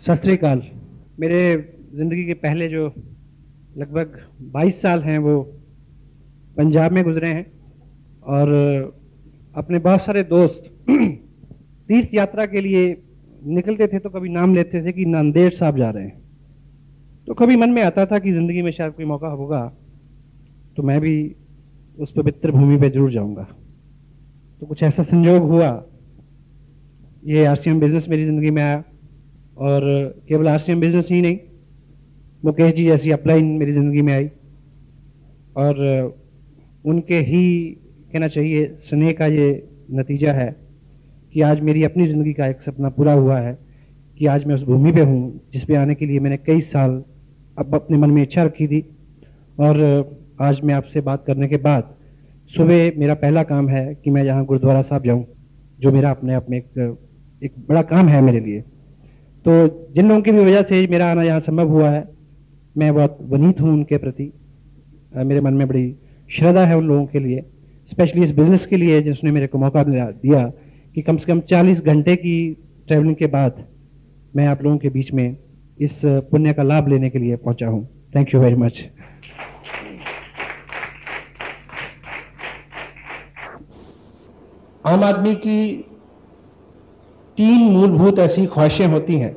सत श्रीकाल मेरे ज़िंदगी के पहले जो लगभग 22 साल हैं, वो पंजाब में गुजरे हैं और अपने बहुत सारे दोस्त तीर्थ यात्रा के लिए निकलते थे तो कभी नाम लेते थे कि नांदेड़ साहब जा रहे हैं। तो कभी मन में आता था कि ज़िंदगी में शायद कोई मौका होगा तो मैं भी उस पवित्र भूमि पर ज़रूर जाऊँगा। तो कुछ ऐसा संयोग हुआ, ये आरसीएम बिज़नेस मेरी ज़िंदगी में आया। और केवल आरसीएम बिज़नेस ही नहीं, मुकेश जी जैसी अपलाइन मेरी ज़िंदगी में आई। और उनके ही कहना चाहिए, स्नेह का ये नतीजा है कि आज मेरी अपनी ज़िंदगी का एक सपना पूरा हुआ है कि आज मैं उस भूमि पे हूँ जिस पे आने के लिए मैंने कई साल अब अपने मन में इच्छा रखी थी। और आज मैं आपसे बात करने के बाद सुबह मेरा पहला काम है कि मैं यहाँ गुरुद्वारा साहब जाऊँ, जो मेरा अपने आप में एक एक बड़ा काम है मेरे लिए। तो जिन लोगों की भी वजह से मेरा आना यहाँ संभव हुआ है, मैं बहुत वनीत हूँ उनके प्रति। मेरे मन में बड़ी श्रद्धा है उन लोगों के लिए स्पेशली इस बिज़नेस के लिए जिसने मेरे को मौका दिया कि कम से कम 40 घंटे की ट्रैवलिंग के बाद मैं आप लोगों के बीच में इस पुण्य का लाभ लेने के लिए पहुँचा हूँ। थैंक यू वेरी मच आम आदमी की तीन मूलभूत ऐसी ख्वाहिशें होती हैं,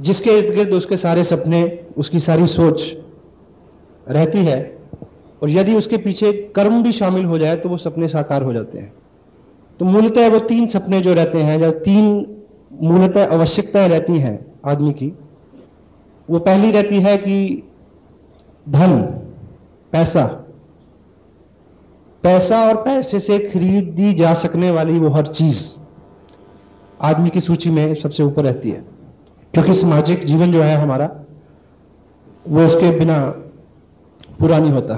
जिसके इर्द गिर्द उसके सारे सपने, उसकी सारी सोच रहती है, और यदि उसके पीछे कर्म भी शामिल हो जाए तो वो सपने साकार हो जाते हैं। तो मूलतः वो तीन सपने जो रहते हैं, या तीन मूलतः आवश्यकताएँ रहती हैं आदमी की, वो पहली रहती है कि धन, पैसा। पैसा और पैसे से खरीदी जा सकने वाली वो हर चीज़। आदमी की सूची में सबसे ऊपर रहती है। क्योंकि सामाजिक जीवन जो है हमारा, वो उसके बिना पूरा नहीं होता।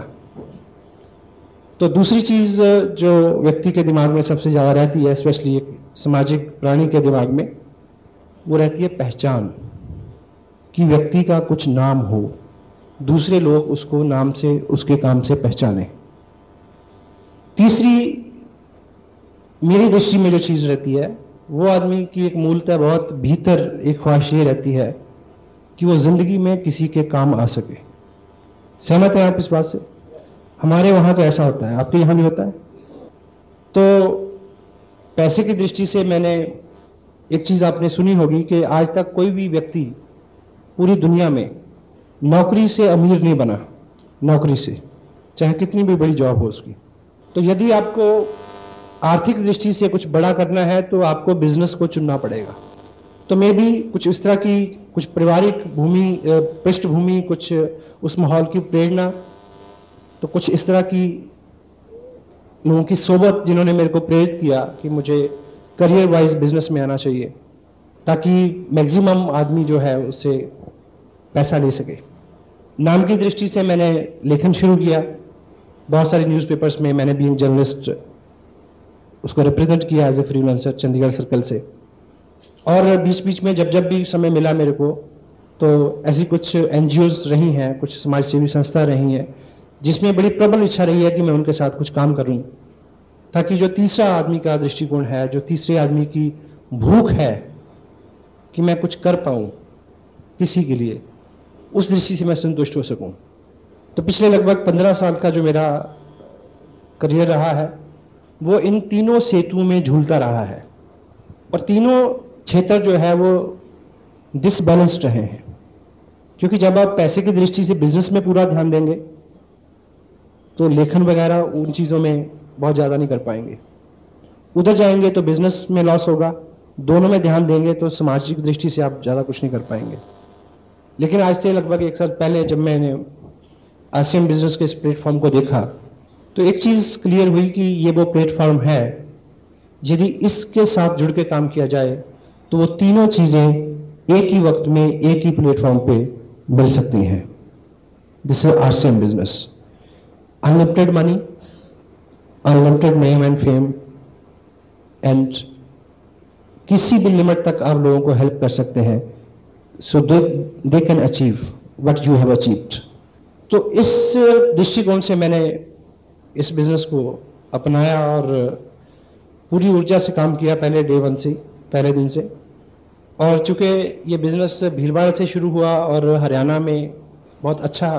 तो दूसरी चीज़ जो व्यक्ति के दिमाग में सबसे ज़्यादा रहती है स्पेशली एक सामाजिक प्राणी के दिमाग में, वो रहती है पहचान कि व्यक्ति का कुछ नाम हो। दूसरे लोग उसको नाम से, उसके काम से पहचाने। तीसरी, मेरी दृष्टि में जो चीज़ रहती है वो आदमी की एक मूलतः बहुत भीतर एक ख्वाहिश ये रहती है कि वो ज़िंदगी में किसी के काम आ सके। सहमत है आप इस बात से? हमारे वहाँ तो ऐसा होता है, आपके यहाँ भी होता है? तो पैसे की दृष्टि से मैंने एक चीज़ आपने सुनी होगी कि आज तक कोई भी व्यक्ति पूरी दुनिया में नौकरी से अमीर नहीं बना, नौकरी से, चाहे कितनी भी बड़ी जॉब हो उसकी। तो यदि आपको आर्थिक दृष्टि से कुछ बड़ा करना है तो आपको बिज़नेस को चुनना पड़ेगा। तो मे भी कुछ इस तरह की कुछ पारिवारिक भूमि पृष्ठभूमि, कुछ उस माहौल की प्रेरणा तो कुछ इस तरह की लोगों की सोबत जिन्होंने मेरे को प्रेरित किया कि मुझे करियर वाइज बिज़नेस में आना चाहिए, ताकि मैक्सिमम आदमी जो है उससे पैसा ले सके। नाम की दृष्टि से मैंने लेखन शुरू किया। बहुत सारे न्यूज़पेपर्स में मैंने भी जर्नलिस्ट उसको रिप्रेजेंट किया as a freelancer Chandigarh circle से। और बीच बीच में जब जब भी समय मिला मेरे को तो ऐसी कुछ एन रही हैं, कुछ समाज सेवी संस्था रही हैं, जिसमें बड़ी प्रबल इच्छा रही है कि मैं उनके साथ कुछ काम करूँ, ताकि जो तीसरा आदमी का दृष्टिकोण है, जो तीसरे आदमी की भूख है, कि मैं कुछ कर पाऊँ किसी के लिए, उस दृष्टि से मैं संतुष्ट हो सकूँ। तो पिछले लगभग पंद्रह साल का जो मेरा करियर रहा है वो इन तीनों सेतुओं में झूलता रहा है। और तीनों क्षेत्र जो है वो डिसबैलेंस्ड रहे हैं। क्योंकि जब आप पैसे की दृष्टि से बिज़नेस में पूरा ध्यान देंगे तो लेखन वगैरह उन चीज़ों में बहुत ज़्यादा नहीं कर पाएँगे। उधर जाएँगे तो बिज़नेस में लॉस होगा, दोनों में ध्यान देंगे तो सामाजिक दृष्टि से आप ज़्यादा कुछ नहीं कर पाएँगे। लेकिन आज से लगभग एक साल पहले जब मैंने आसियम बिज़नेस के इस प्लेटफॉर्म को देखा तो एक चीज़ क्लियर हुई कि ये वो प्लेटफॉर्म है, यदि इसके साथ जुड़ के काम किया जाए तो वो तीनों चीज़ें एक ही वक्त में एक ही प्लेटफॉर्म पे मिल सकती हैं। This is RCM business unlimited money unlimited name and fame and किसी भी लिमिट तक आप लोगों को हेल्प कर सकते हैं। So they they can achieve what you have achieved तो इस दृष्टिकोण से मैंने इस बिज़नेस को अपनाया और पूरी ऊर्जा से काम किया पहले डे वन से, पहले दिन से। और चूँकि ये बिज़नेस भीलवाड़ा से शुरू हुआ और हरियाणा में बहुत अच्छा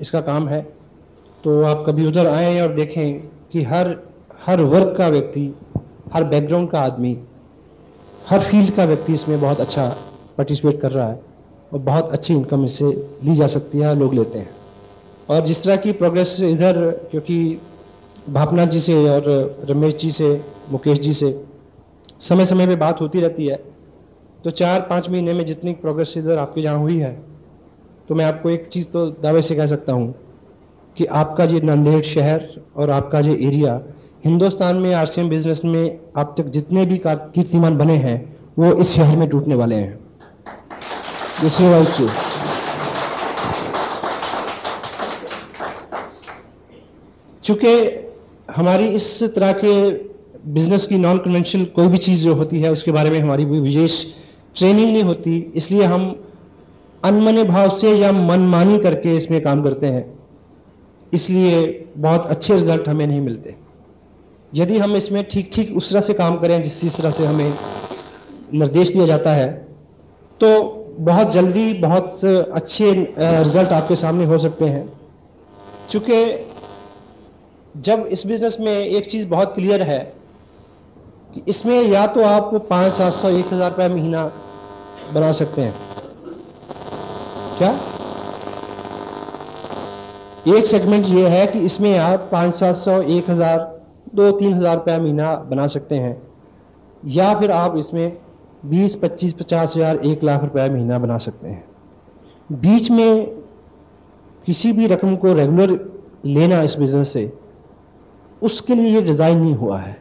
इसका काम है तो आप कभी उधर आएँ और देखें कि हर हर वर्ग का व्यक्ति, हर बैकग्राउंड का आदमी, हर फ़ील्ड का व्यक्ति इसमें बहुत अच्छा पार्टिसिपेट कर रहा है और बहुत अच्छी इनकम इससे ली जा सकती है, लोग लेते हैं। और जिस तरह की प्रोग्रेस इधर, क्योंकि भावना जी से और रमेश जी से, मुकेश जी से समय समय पे बात होती रहती है। तो चार पाँच महीने में जितनी प्रोग्रेस इधर आपके यहाँ हुई है तो मैं आपको एक चीज़ तो दावे से कह सकता हूँ कि आपका ये नांदेड़ शहर और आपका जो एरिया हिंदुस्तान में आरसीएम बिज़नेस में अब तक जितने भी कीर्तिमान बने हैं, वो इस शहर में टूटने वाले हैं। चूँकि हमारी इस तरह के बिज़नेस की नॉन कन्वेंशनल कोई भी चीज़ जो होती है, उसके बारे में हमारी कोई विशेष ट्रेनिंग नहीं होती, इसलिए हम अनमने भाव से या मनमानी करके इसमें काम करते हैं। इसलिए बहुत अच्छे रिज़ल्ट हमें नहीं मिलते। यदि हम इसमें ठीक ठीक उस तरह से काम करें जिस जिस तरह से हमें निर्देश दिया जाता है तो बहुत जल्दी बहुत अच्छे रिज़ल्ट आपके सामने हो सकते हैं। चूँकि जब इस बिज़नेस में एक चीज़ बहुत क्लियर है, कि इसमें या तो आप पाँच, सात सौ, एक हज़ार रुपये महीना बना सकते हैं। क्या? एक सेगमेंट ये है कि इसमें आप पाँच, सात सौ, एक हज़ार, दो, तीन हज़ार रुपया महीना बना सकते हैं। या फिर आप इसमें बीस, पच्चीस, पचास हज़ार, एक लाख रुपया महीना बना सकते हैं। बीच में किसी भी रकम को रेगुलर लेना इस बिज़नेस से उसके लिए ये डिज़ाइन नहीं हुआ है।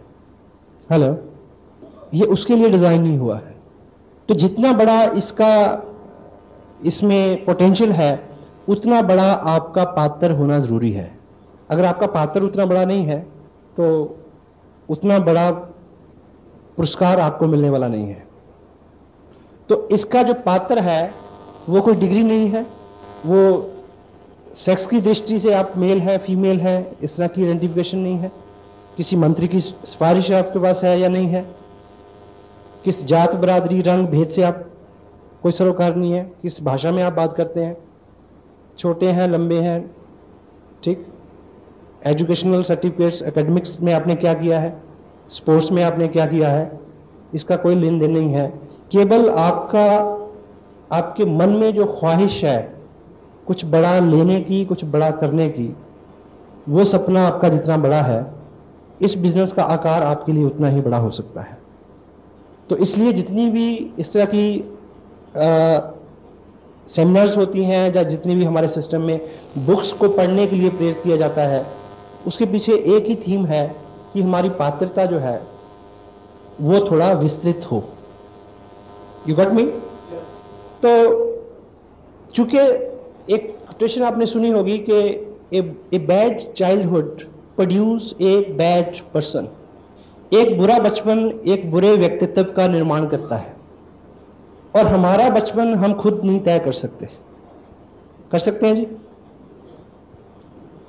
हेलो ये उसके लिए डिज़ाइन नहीं हुआ है। तो जितना बड़ा इसका, इसमें पोटेंशियल है, उतना बड़ा आपका पात्र होना ज़रूरी है। अगर आपका पात्र उतना बड़ा नहीं है तो उतना बड़ा पुरस्कार आपको मिलने वाला नहीं है। तो इसका जो पात्र है, वो कोई डिग्री नहीं है, वो सेक्स की दृष्टि से आप मेल है, फीमेल है, इस तरह की आइडेंटिफिकेशन नहीं है? किसी मंत्री की सिफारिश आपके पास है या नहीं है? किस जात, बरादरी, रंग, भेद से आप कोई सरोकार नहीं है? किस भाषा में आप बात करते हैं? छोटे हैं, लंबे हैं, ठीक? एजुकेशनल सर्टिफिकेट्स एकेडमिक्स में आपने क्या किया है? स्पोर्ट्स में आपने क्या किया है? इसका कोई लेन देन नहीं है। केवल आपका, आपके मन में जो ख्वाहिश है कुछ बड़ा लेने की कुछ बड़ा करने की वो सपना आपका जितना बड़ा है इस बिज़नेस का आकार आपके लिए उतना ही बड़ा हो सकता है। तो इसलिए जितनी भी इस तरह की सेमिनार्स होती हैं या जितनी भी हमारे सिस्टम में बुक्स को पढ़ने के लिए प्रेरित किया जाता है उसके पीछे एक ही थीम है कि हमारी पात्रता जो है वो थोड़ा विस्तृत हो। यू गट मी तो चूँकि एक क्वेश्चन आपने सुनी होगी कि a bad childhood produce a bad person एक बुरा बचपन एक बुरे व्यक्तित्व का निर्माण करता है। और हमारा बचपन हम खुद नहीं तय कर सकते। कर सकते हैं जी?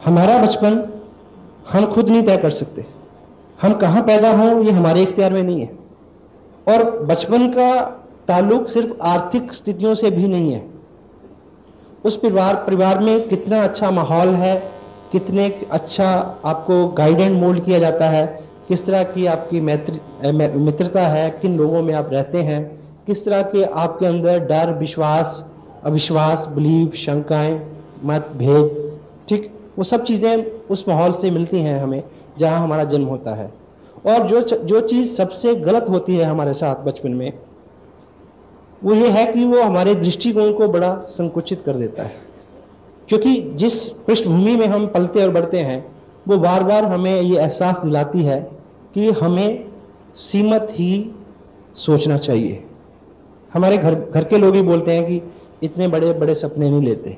हमारा बचपन हम खुद नहीं तय कर सकते। हम कहाँ पैदा हों, ये हमारे इख्तियार में नहीं है। और बचपन का ताल्लुक सिर्फ़ आर्थिक स्थितियों से भी नहीं है। उस परिवार परिवार में कितना अच्छा माहौल है, कितने अच्छा आपको गाइड एंड मोल्ड किया जाता है, किस तरह की आपकी मैत्र मित्रता है, किन लोगों में आप रहते हैं, किस तरह के आपके अंदर डर, विश्वास, अविश्वास बिलीव शंकाएँ, मत, भेद, ठीक, वो सब चीज़ें उस माहौल से मिलती हैं हमें, जहाँ हमारा जन्म होता है। और जो जो चीज़ सबसे गलत होती है हमारे साथ बचपन में वो ये है कि वो हमारे दृष्टिकोण को बड़ा संकुचित कर देता है। क्योंकि जिस पृष्ठभूमि में हम पलते और बढ़ते हैं, वो बार बार हमें ये एहसास दिलाती है कि हमें सीमत ही सोचना चाहिए। हमारे घर घर के लोग ही बोलते हैं कि इतने बड़े बड़े सपने नहीं लेते।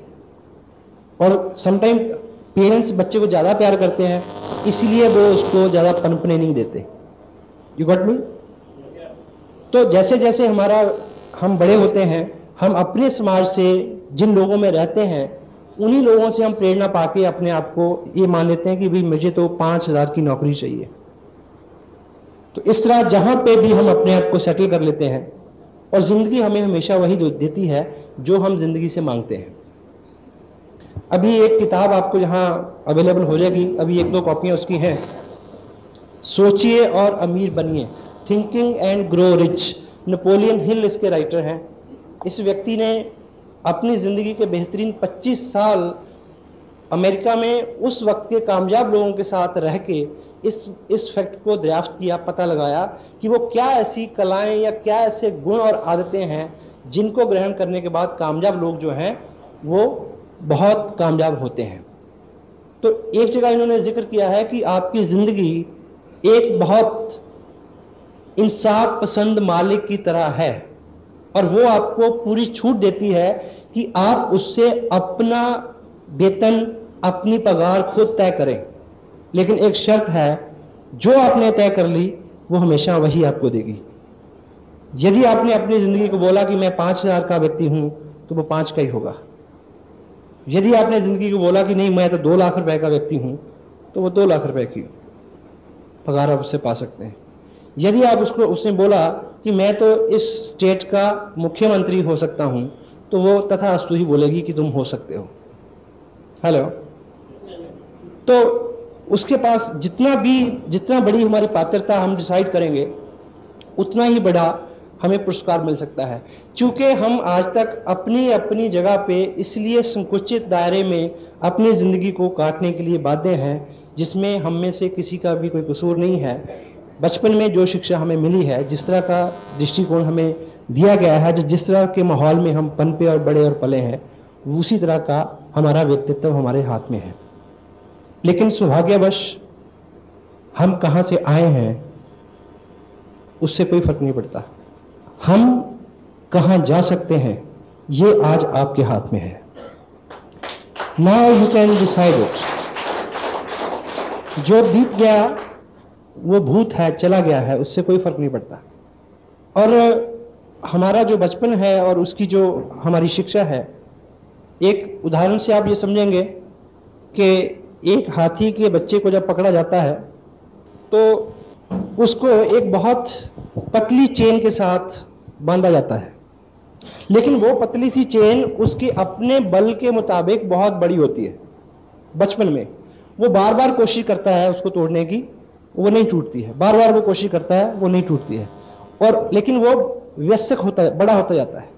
और समटाइम पेरेंट्स बच्चे को ज़्यादा प्यार करते हैं, इसलिए वो उसको ज़्यादा पनपने नहीं देते। यू गॉट मी तो जैसे जैसे हमारा हम बड़े होते हैं, हम अपने समाज से जिन लोगों में रहते हैं, उन्हीं लोगों से हम प्रेरणा पाके अपने आप को ये मान लेते हैं कि भाई मुझे तो पाँच हज़ार की नौकरी चाहिए। तो इस तरह जहाँ पे भी हम अपने आप को सेटल कर लेते हैं, और ज़िंदगी हमें हमेशा वही देती है जो हम ज़िंदगी से मांगते हैं। अभी एक किताब आपको यहाँ अवेलेबल हो जाएगी, अभी एक दो कॉपियाँ उसकी हैं। सोचिए और अमीर बनिए। Thinking and grow rich Napoleon Hill इसके राइटर हैं। इस व्यक्ति ने अपनी ज़िंदगी के बेहतरीन 25 साल अमेरिका में उस वक्त के कामयाब लोगों के साथ रह के इस इस फैक्ट को दरियाफ्त किया, पता लगाया कि वो क्या ऐसी कलाएँ या क्या ऐसे गुण और आदतें हैं जिनको ग्रहण करने के बाद कामयाब लोग जो हैं, वो बहुत कामयाब होते हैं। तो एक जगह इन्होंने ज़िक्र किया है कि आपकी ज़िंदगी एक बहुत इंसाफ पसंद मालिक की तरह है। और वो आपको पूरी छूट देती है कि आप उससे अपना वेतन, अपनी पगार खुद तय करें। लेकिन एक शर्त है, जो आपने तय कर ली, वो हमेशा वही आपको देगी। यदि आपने अपनी ज़िंदगी को बोला कि मैं पाँच हज़ार का व्यक्ति हूँ तो वो पाँच का ही होगा। यदि आपने ज़िंदगी को बोला कि नहीं, मैं तो दो लाख रुपए का व्यक्ति हूँ तो वो दो लाख रुपए की पगार आप उससे पा सकते हैं। यदि आप उसको, उसने बोला कि मैं तो इस स्टेट का मुख्यमंत्री हो सकता हूँ तो वो तथा अस्तु ही बोलेगी कि तुम हो सकते हो। हेलो तो उसके पास जितना भी, जितना बड़ी हमारी पात्रता हम डिसाइड करेंगे, उतना ही बड़ा हमें पुरस्कार मिल सकता है। क्योंकि हम आज तक अपनी अपनी जगह पे इसलिए संकुचित दायरे में अपनी ज़िंदगी को काटने के लिए बाध्य हैं, जिसमें हम में से किसी का भी कोई कसूर नहीं है। बचपन में जो शिक्षा हमें मिली है, जिस तरह का दृष्टिकोण हमें दिया गया है, जो जिस तरह के माहौल में हम पनपे और बड़े और पले हैं, उसी तरह का हमारा व्यक्तित्व हमारे हाथ में है। लेकिन सौभाग्यवश हम कहाँ से आए हैं, उससे कोई फ़र्क नहीं पड़ता। हम कहाँ जा सकते हैं, ये आज आपके हाथ में है। Now you can decide it जो बीत गया वो भूत है, चला गया है, उससे कोई फ़र्क नहीं पड़ता। और हमारा जो बचपन है और उसकी जो हमारी शिक्षा है, एक उदाहरण से आप ये समझेंगे कि एक हाथी के बच्चे को जब पकड़ा जाता है तो उसको एक बहुत पतली चेन के साथ बांधा जाता है। लेकिन वो पतली सी चेन उसके अपने बल के मुताबिक बहुत बड़ी होती है, बचपन में। वो बार बार कोशिश करता है उसको तोड़ने की वो नहीं टूटती है। बार बार वो कोशिश करता है, वो नहीं टूटती है। और लेकिन वो व्यस्क होता है, बड़ा होता जाता है।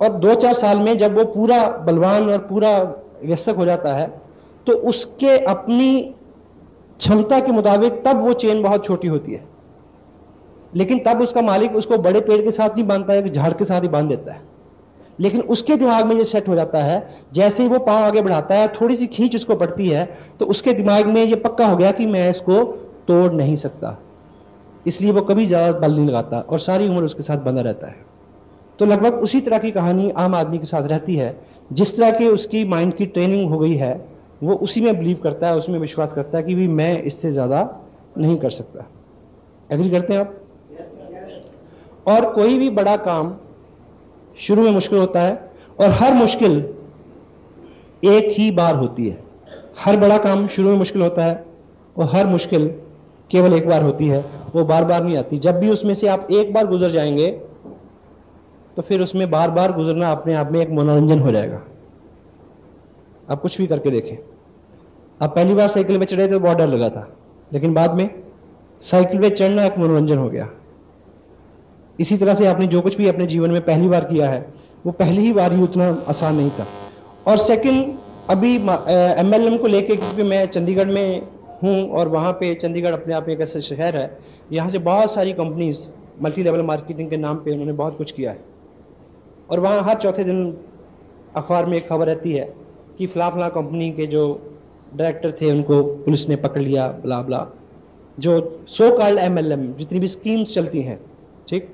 और दो चार साल में जब वो पूरा बलवान और पूरा व्यस्क हो जाता है तो उसके अपनी क्षमता के मुताबिक तब वो चेन बहुत छोटी होती है। लेकिन तब उसका मालिक उसको बड़े पेड़ के साथ नहीं बांधता है, झाड़ के साथ ही बाँध देता है। लेकिन उसके दिमाग में ये सेट हो जाता है, जैसे ही वो पाँव आगे बढ़ाता है, थोड़ी सी खींच उसको पड़ती है तो उसके दिमाग में ये पक्का हो गया कि मैं इसको तोड़ नहीं सकता। इसलिए वो कभी ज़्यादा बल नहीं लगाता और सारी उम्र उसके साथ बंधा रहता है। तो लगभग उसी तरह की कहानी आम आदमी के साथ रहती है। जिस तरह की उसकी माइंड की ट्रेनिंग हो गई है, वो उसी में बिलीव करता है उसमें विश्वास करता है कि भी मैं इससे ज़्यादा नहीं कर सकता। एग्री करते हैं आप? और कोई भी बड़ा काम शुरू में मुश्किल होता है और हर मुश्किल एक ही बार होती है। हर बड़ा काम शुरू में मुश्किल होता है और हर मुश्किल केवल एक बार होती है। वो बार बार नहीं आती। जब भी उसमें से आप एक बार गुजर जाएँगे तो फिर उसमें बार बार गुजरना अपने आप में एक मनोरंजन हो जाएगा। आप कुछ भी करके देखें। आप पहली बार साइकिल में चढ़े तो बहुत डर लगा था, लेकिन बाद में साइकिल पे चढ़ना एक मनोरंजन हो गया। इसी तरह से आपने जो कुछ भी अपने जीवन में पहली बार किया है, वो पहली ही बार ही उतना आसान नहीं था। और सेकंड अभी एम एल एम को लेके क्योंकि मैं चंडीगढ़ में हूँ और वहाँ पे चंडीगढ़ अपने आप एक ऐसा शहर है, यहाँ से बहुत सारी कंपनीज़ मल्टी लेवल मार्केटिंग के नाम पे उन्होंने बहुत कुछ किया है। और वहाँ हर चौथे दिन अखबार में एक खबर रहती है कि फ़ला फला कंपनी के जो डायरेक्टर थे, उनको पुलिस ने पकड़ लिया बला बला जो सो कॉल्ड एमएलएम जितनी भी स्कीम्स चलती हैं, ठीक?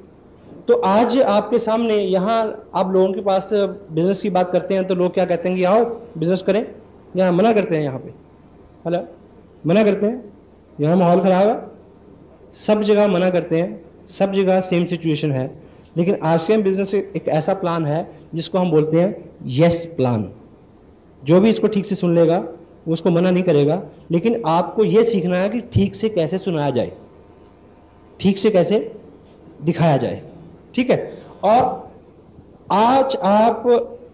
तो आज आपके सामने यहाँ आप लोगों के पास बिज़नेस की बात करते हैं तो लोग क्या कहते हैं कि आओ बिज़नेस करें। यहाँ मना करते हैं यहाँ पे। हेलो मना करते हैं? यहाँ माहौल ख़राब है? सब जगह मना करते हैं। सब जगह सेम सिचुएशन है। लेकिन आर बिज़नेस एक ऐसा प्लान है जिसको हम बोलते हैं यस प्लान जो भी इसको ठीक से सुन लेगा उसको मना नहीं करेगा। लेकिन आपको ये सीखना है कि ठीक से कैसे सुनाया जाए। ठीक से कैसे दिखाया जाए। ठीक है? और आज आप,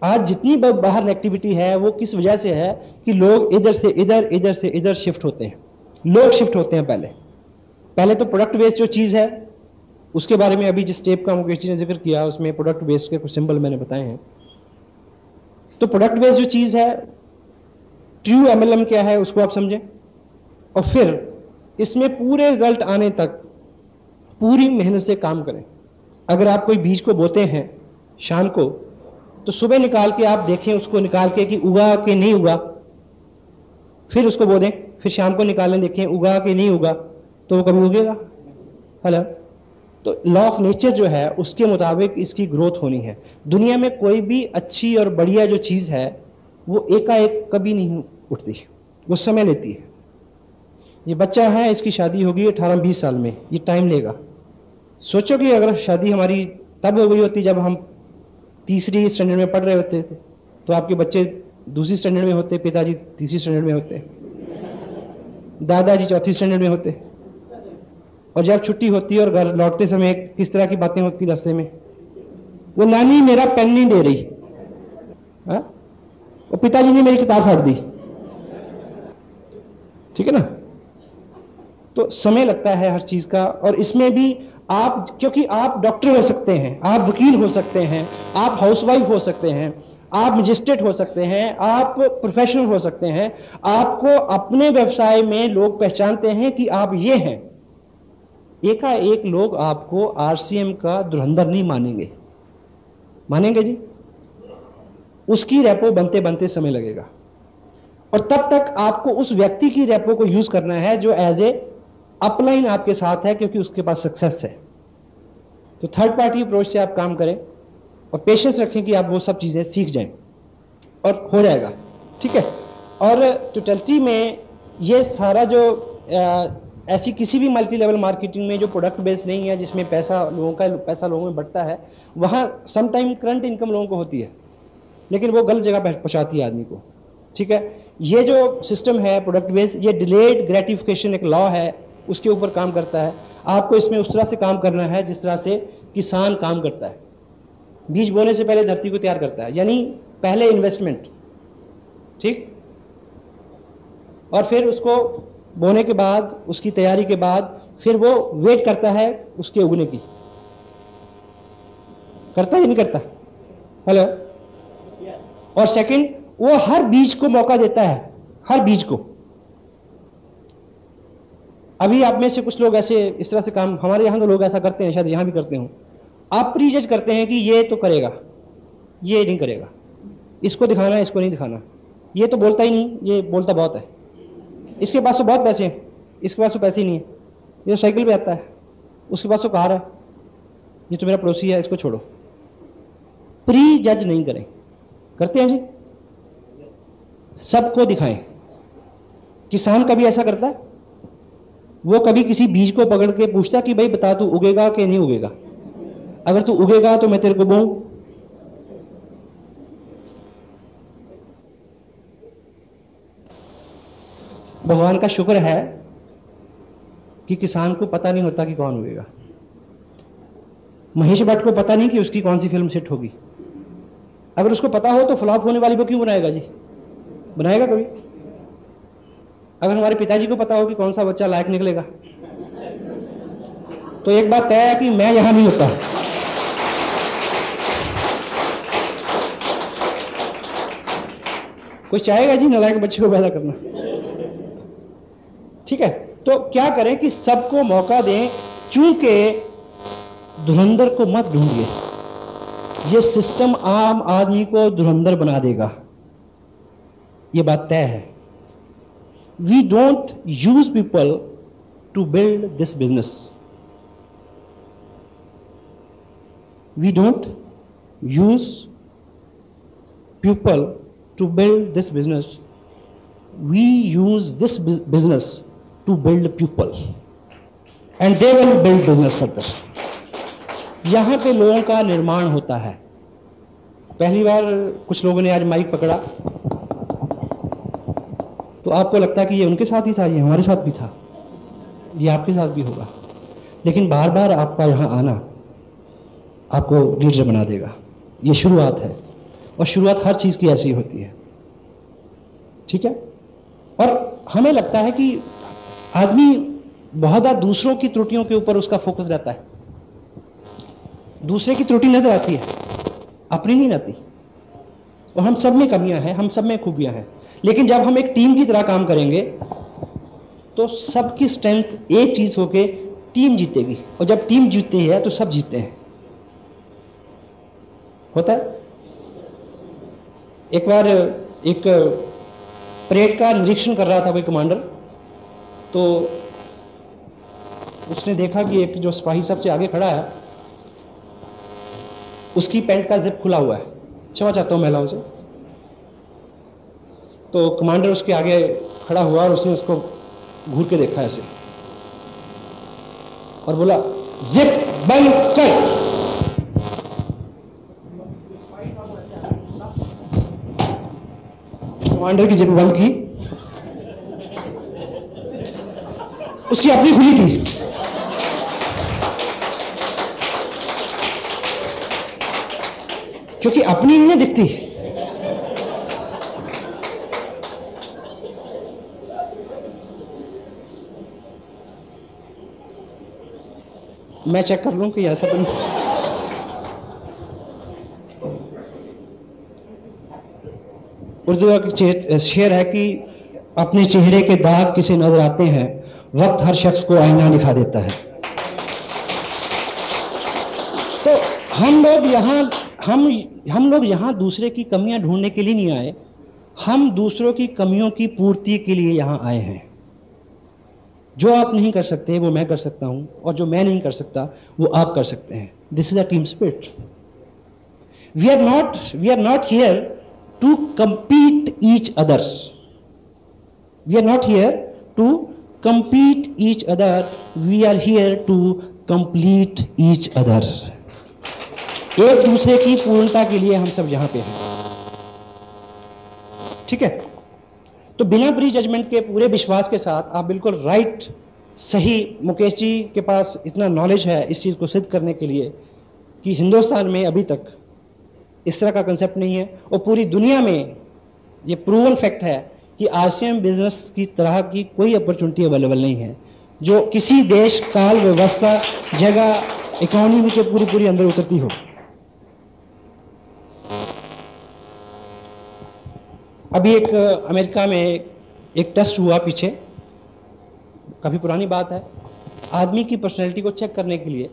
आज जितनी बाहर एक्टिविटी है, वो किस वजह से है कि लोग इधर से इधर इधर से इधर शिफ्ट होते हैं। लोग शिफ्ट होते हैं पहले। पहले तो प्रोडक्ट वेस्ट जो चीज़ है, उसके बारे में अभी जिस टेप का मुकेश जी ने ज़िक्र किया, उसमें प्रोडक्ट वेस्ट के कुछ सिंबल मैंने बताए हैं। तो प्रोडक्ट वेस्ट जो चीज़ है ट्रू एमएलएम क्या है, उसको आप समझें। और फिर इसमें पूरे रिज़ल्ट आने तक पूरी मेहनत से काम करें। अगर आप कोई बीज को बोते हैं, शाम को तो सुबह निकाल के आप देखें, उसको निकाल के कि उगा के नहीं उगा। फिर उसको बो दें, फिर शाम को निकालें, देखें, उगा के नहीं उगा तो वो कभी उगेगा? हेलो तो लॉ ऑफ़ नेचर जो है, उसके मुताबिक इसकी ग्रोथ होनी है। दुनिया में कोई भी अच्छी और बढ़िया जो चीज़ है, वो एकाएक कभी नहीं उठती, वो समय लेती है। ये बच्चा है, इसकी शादी होगी अठारह बीस साल में, ये टाइम लेगा। सोचो कि अगर शादी हमारी तब हो गई होती जब हम तीसरी स्टैंडर्ड में पढ़ रहे होते थे तो आपके बच्चे दूसरी स्टैंडर्ड में होते, पिताजी तीसरी स्टैंडर्ड में होते, दादाजी चौथी स्टैंडर्ड में होते। और जब छुट्टी होती है और घर लौटते समय किस तरह की बातें होती रास्ते में? वो नानी मेरा पेन नहीं दे रही। हाँ? और पिताजी ने मेरी किताब फाड़ दी। ठीक है ना? तो समय लगता है हर चीज़ का, और इसमें भी आप, क्योंकि आप डॉक्टर हो सकते हैं, आप वकील हो सकते हैं, आप हाउसवाइफ हो सकते हैं, आप मजिस्ट्रेट हो सकते हैं, आप प्रोफेशनल हो सकते हैं, आपको अपने व्यवसाय में लोग पहचानते हैं कि आप ये हैं। एकाएक लोग आपको आरसीएम का धुरंधर नहीं मानेंगे। मानेंगे जी? उसकी रेपो बनते बनते समय लगेगा। और तब तक आपको उस व्यक्ति की रेपो को यूज़ करना है जो एज ए अपलाइन आपके साथ है क्योंकि उसके पास सक्सेस है। तो थर्ड पार्टी अप्रोच से आप काम करें और पेशेंस रखें कि आप वो सब चीज़ें सीख जाएँ और हो जाएगा। ठीक है? और टोटलिटी में ये सारा जो आ, ऐसी किसी भी मल्टी लेवल मार्केटिंग में जो प्रोडक्ट बेस्ड नहीं है जिसमें पैसा लोगों का पैसा लोगों में बढ़ता है वहाँ समटाइम करंट इनकम लोगों को होती है। लेकिन वो गलत जगह पहुँचाती है आदमी को। ठीक है? ये जो सिस्टम है प्रोडक्ट बेस्ड ये डिलेड ग्रेटिफिकेशन एक लॉ है। उसके ऊपर काम करता है। आपको इसमें उस तरह से काम करना है जिस तरह से किसान काम करता है। बीज बोने से पहले धरती को तैयार करता है यानी पहले इन्वेस्टमेंट ठीक? और फिर उसको बोने के बाद उसकी तैयारी के बाद फिर वो वेट करता है उसके उगने की। करता है या नहीं करता? हेलो और सेकंड वो हर बीज को मौका देता है हर बीज को। अभी आप में से कुछ लोग ऐसे इस तरह से काम, हमारे यहाँ के लोग ऐसा करते हैं, शायद यहाँ भी करते हो। आप प्रीजज करते हैं कि ये तो करेगा, ये नहीं करेगा। इसको दिखाना है, इसको नहीं दिखाना। ये तो बोलता ही नहीं, ये बोलता बहुत है। इसके पास तो बहुत पैसे हैं, इसके पास तो पैसे ही नहीं है। ये तो साइकिल पे आता है, उसके पास तो कार है। ये तो मेरा पड़ोसी है, इसको छोड़ो। प्री जज नहीं करें। करते हैं जी? सबको दिखाएँ। किसान कभी ऐसा करता है? वो कभी किसी बीज को पकड़ के पूछता कि भाई बता तू उगेगा कि नहीं उगेगा? अगर तू उगेगा तो मैं तेरे को बोऊ। भगवान का शुक्र है कि किसान को पता नहीं होता कि कौन उगेगा। महेश भट्ट को पता नहीं कि उसकी कौन सी फ़िल्म सेट होगी। अगर उसको पता हो तो फ्लॉप होने वाली वो क्यों बनाएगा जी? बनाएगा कभी? अगर हमारे पिताजी को पता हो कि कौन सा बच्चा लायक निकलेगा। तो एक बात तय है कि मैं यहाँ नहीं होता। कोई चाहेगा जी नलायक बच्चे को पैदा करना? ठीक है तो क्या करें कि सबको मौका दें, चूँकि धुरंधर को मत ढूंढिए। ये सिस्टम आम आदमी को धुरंधर बना देगा। ये बात तय है। We don't use people to build this business. We don't use people to build this business. We use this business to build people. And they will build business further. यहाँ पे लोगों का निर्माण होता है पहली बार कुछ लोगों ने आज माइक पकड़ा तो आपको लगता है कि ये उनके साथ ही था, ये हमारे साथ भी था। ये आपके साथ भी होगा। लेकिन बार बार आपका यहाँ आना आपको लीडर बना देगा। ये शुरुआत है। और शुरुआत हर चीज़ की ऐसी होती है। ठीक है? और हमें लगता है कि आदमी बहुत ज़्यादा दूसरों की त्रुटियों के ऊपर उसका फोकस रहता है। दूसरे की त्रुटि नज़र आती है। अपनी नहीं रहती। और हम सब में कमियाँ हैं, हम सब में खूबियाँ हैं। लेकिन जब हम एक टीम की तरह काम करेंगे तो सबकी स्ट्रेंथ एक चीज़ होके टीम जीतेगी। और जब टीम जीतती है तो सब जीतते हैं। होता है? एक बार एक परेड का निरीक्षण कर रहा था कोई कमांडर तो उसने देखा कि एक जो सिपाही सबसे आगे खड़ा है, उसकी पैंट का जिप खुला हुआ है। क्षमा चाहता हूँ महिलाओं से। तो कमांडर उसके आगे खड़ा हुआ और उसने उसको घूर के देखा ऐसे। और बोला जिप बंद कर कमांडर की जिप बंद की। उसकी अपनी खुली थी। मैं चेक कर लूँ कि ऐसा तो उर्दू का शेर है कि अपने चेहरे के दाग किसे नज़र आते हैं, वक्त हर शख्स को आईना दिखा देता है। तो हम लोग यहाँ हम हम लोग यहाँ दूसरे की कमियाँ ढूँढने के लिए नहीं आए, हम दूसरों की कमियों की पूर्ति के लिए यहाँ आए हैं। जो आप नहीं कर सकते वो मैं कर सकता हूँ, और जो मैं नहीं कर सकता, वो आप कर सकते हैं। This is a team spirit we are not we are not here to compete each other we are not here to compete each other we are here to complete each other एक दूसरे की पूर्णता के लिए हम सब यहाँ पे हैं। ठीक है? तो बिना प्री जजमेंट के, पूरे विश्वास के साथ आप बिल्कुल राइट सही मुकेश जी के पास इतना नॉलेज है इस चीज़ को सिद्ध करने के लिए कि हिंदुस्तान में अभी तक इस तरह का कंसेप्ट नहीं है और पूरी दुनिया में ये प्रूवन फैक्ट है कि आरसीएम बिज़नेस की तरह की कोई अपॉर्चुनिटी अवेलेबल नहीं है, जो किसी देश, काल, व्यवस्था, जगह इकोनॉमी के पूरी पूरी अंदर उतरती हो। अभी एक अमेरिका में एक टेस्ट हुआ पीछे। काफ़ी पुरानी बात है। आदमी की पर्सनैलिटी को चेक करने के लिए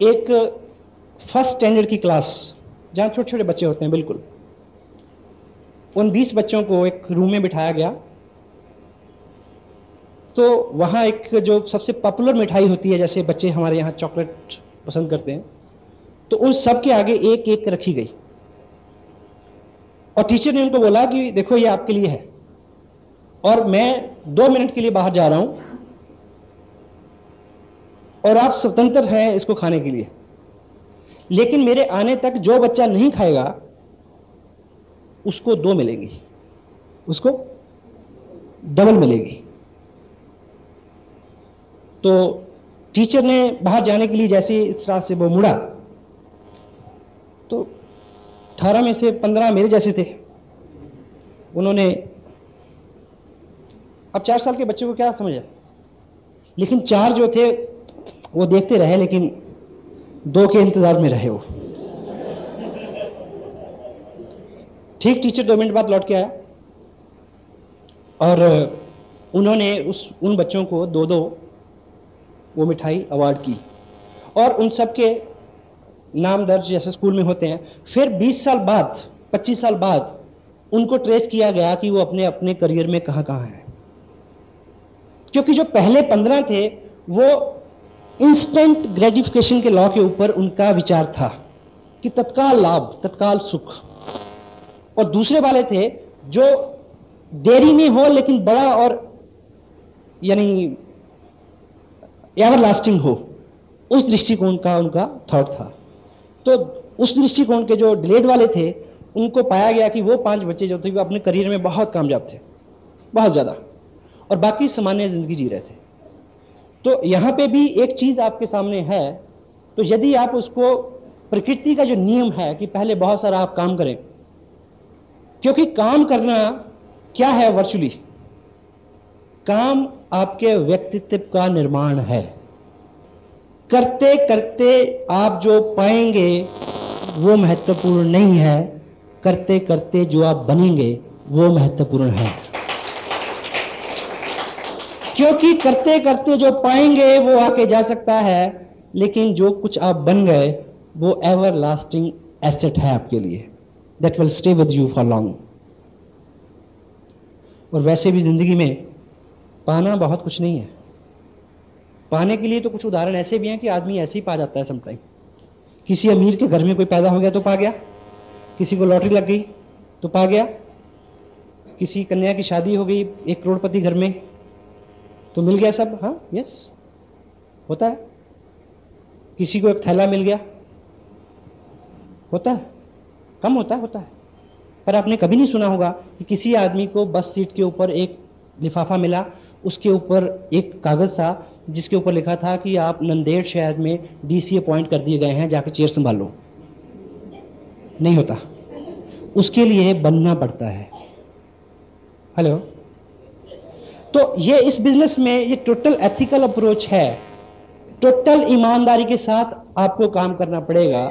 एक फ़र्स्ट स्टैंडर्ड की क्लास, जहाँ छोटे छोटे बच्चे होते हैं, बिल्कुल। उन 20 बच्चों को एक रूम में बिठाया गया। तो वहाँ एक जो सबसे पॉपुलर मिठाई होती है, जैसे बच्चे हमारे यहाँ चॉकलेट पसंद करते हैं तो उन सब के आगे एक एक रखी गई। और टीचर ने उनको बोला कि देखो ये आपके लिए है। और मैं दो मिनट के लिए बाहर जा रहा हूँ। और आप स्वतंत्र हैं इसको खाने के लिए। लेकिन मेरे आने तक जो बच्चा नहीं खाएगा, उसको दो मिलेगी। उसको डबल मिलेगी। तो टीचर ने बाहर जाने के लिए जैसे इस तरह से वो मुड़ा अठारह में से पंद्रह मेरे जैसे थे। उन्होंने, अब चार साल के बच्चे को क्या समझा लेकिन चार जो थे, वो देखते रहे, लेकिन दो के इंतज़ार में रहे वो। ठीक, टीचर दो मिनट बाद लौट के आया। और उन्होंने उस, उन बच्चों को दो दो वो मिठाई अवार्ड की। और उन सब के नाम दर्ज जैसे स्कूल में होते हैं। फिर 20 साल बाद 25 साल बाद उनको ट्रेस किया गया कि वो अपने अपने करियर में कहाँ कहाँ है। क्योंकि जो पहले पंद्रह थे, वो इंस्टेंट ग्रेटिफिकेशन के लॉ के ऊपर उनका विचार था कि तत्काल लाभ, तत्काल सुख। और दूसरे वाले थे जो देरी में हो लेकिन बड़ा और यानी एवर लास्टिंग हो, उस दृष्टिकोण का उनका थॉट था। तो उस दृष्टिकोण के जो डिलेड वाले थे, उनको पाया गया कि वो पाँच बच्चे जो थे, वो अपने करियर में बहुत कामयाब थे, बहुत ज़्यादा, और बाकी सामान्य ज़िंदगी जी रहे थे। तो यहाँ पे भी एक चीज़ आपके सामने है तो यदि आप उसको, प्रकृति का जो नियम है कि पहले बहुत सारा आप काम करें, क्योंकि काम करना क्या है वर्चुअली काम आपके व्यक्तित्व का निर्माण है। करते करते आप जो पाएँगे, वो महत्वपूर्ण नहीं है। करते करते जो आप बनेंगे, वो महत्वपूर्ण है। क्योंकि करते करते जो पाएँगे, वो आके जा सकता है, लेकिन जो कुछ आप बन गए, वो एवर लास्टिंग एसेट है आपके लिए। That will stay with you for long और वैसे भी ज़िंदगी में पाना बहुत कुछ नहीं है। पाने के लिए तो कुछ उदाहरण ऐसे भी हैं कि आदमी ऐसे ही पा जाता है समटाइम किसी अमीर के घर में कोई पैदा हो गया तो पा गया। किसी को लॉटरी लग गई तो पा गया। किसी कन्या की शादी हो गई एक करोड़पति घर में तो मिल गया सब। हाँ यस होता है। किसी को एक थैला मिल गया, होता है। कम होता है होता है। पर आपने कभी नहीं सुना होगा कि किसी आदमी को बस सीट के ऊपर एक लिफाफा मिला, उसके ऊपर एक कागज़ था जिसके ऊपर लिखा था कि आप नंदेड़ शहर में डीसी अपॉइंट कर दिए गए हैं जाकर चेयर संभालो। नहीं होता। उसके लिए बनना पड़ता है। हेलो तो ये इस बिज़नेस में ये टोटल एथिकल अप्रोच है। टोटल ईमानदारी के साथ आपको काम करना पड़ेगा,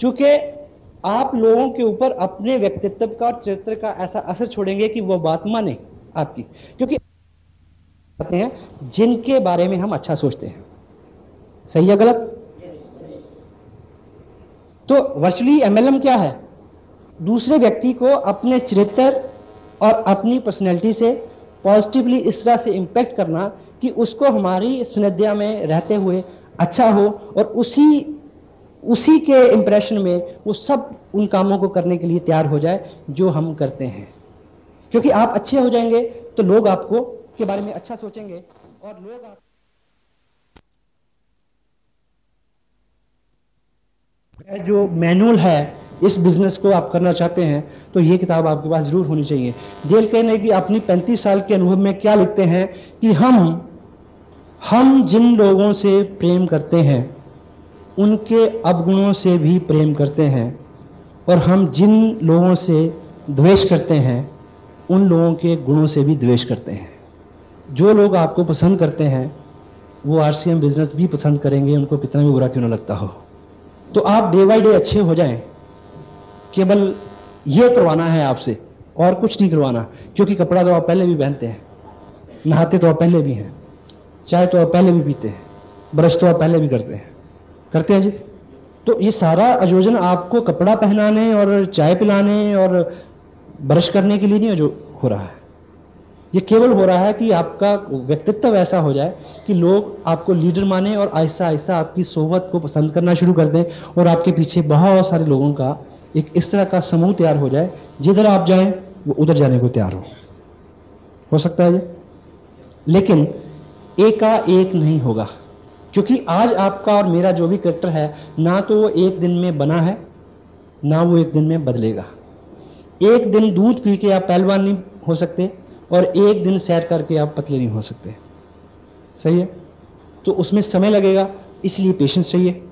क्योंकि आप लोगों के ऊपर अपने व्यक्तित्व का और चरित्र का ऐसा असर छोड़ेंगे कि वो बात माने आपकी। क्योंकि हैं, जिनके बारे में हम अच्छा सोचते हैं। सही है गलत? तो वर्चुअली एमएलएम क्या है? दूसरे व्यक्ति को अपने चरित्र और अपनी पर्सनैलिटी से पॉजिटिवली इस तरह से इंपैक्ट करना कि उसको हमारी स्नद्या में रहते हुए अच्छा हो और उसी उसी के इंप्रेशन में वो सब उन कामों को करने के लिए तैयार हो जाए जो हम करते हैं। क्योंकि आप अच्छे हो जाएँगे तो लोग आपको के बारे में अच्छा सोचेंगे और लोग जो मैनुअल है, इस बिज़नेस को आप करना चाहते हैं तो ये किताब आपके पास ज़रूर होनी चाहिए। जेल कहने की अपनी 35 साल के अनुभव में क्या लिखते हैं कि हम हम जिन लोगों से प्रेम करते हैं, उनके अवगुणों से भी प्रेम करते हैं, और हम जिन लोगों से द्वेष करते हैं, उन लोगों के गुणों से भी द्वेष करते हैं। जो लोग आपको पसंद करते हैं, वो आरसीएम बिज़नेस भी पसंद करेंगे, उनको कितना भी बुरा क्यों ना लगता हो। तो आप डे बाई डे अच्छे हो जाएँ, केवल ये करवाना है आपसे, और कुछ नहीं करवाना, क्योंकि कपड़ा तो आप पहले भी पहनते हैं, नहाते तो आप पहले भी हैं, चाय तो आप पहले भी पीते हैं, ब्रश तो आप पहले भी करते हैं। करते हैं जी? तो ये सारा आयोजन आपको कपड़ा पहनाने और चाय पिलाने और ब्रश करने के लिए नहीं जो हो रहा है। ये केवल हो रहा है कि आपका व्यक्तित्व ऐसा हो जाए कि लोग आपको लीडर माने और आहिस्ता आहिस्ता आपकी सोहबत को पसंद करना शुरू कर दें और आपके पीछे बहुत सारे लोगों का एक इस तरह का समूह तैयार हो जाए। जिधर आप जाएँ, वो उधर जाने को तैयार हो। हो सकता है ये? लेकिन एका एक नहीं होगा। क्योंकि आज आपका और मेरा जो भी करेक्टर है, ना तो वो एक दिन में बना है, ना वो एक दिन में बदलेगा। एक दिन दूध पी के आप पहलवान नहीं हो सकते। और एक दिन सैर करके आप पतले नहीं हो सकते। सही है? तो उसमें समय लगेगा, इसलिए पेशेंस चाहिए।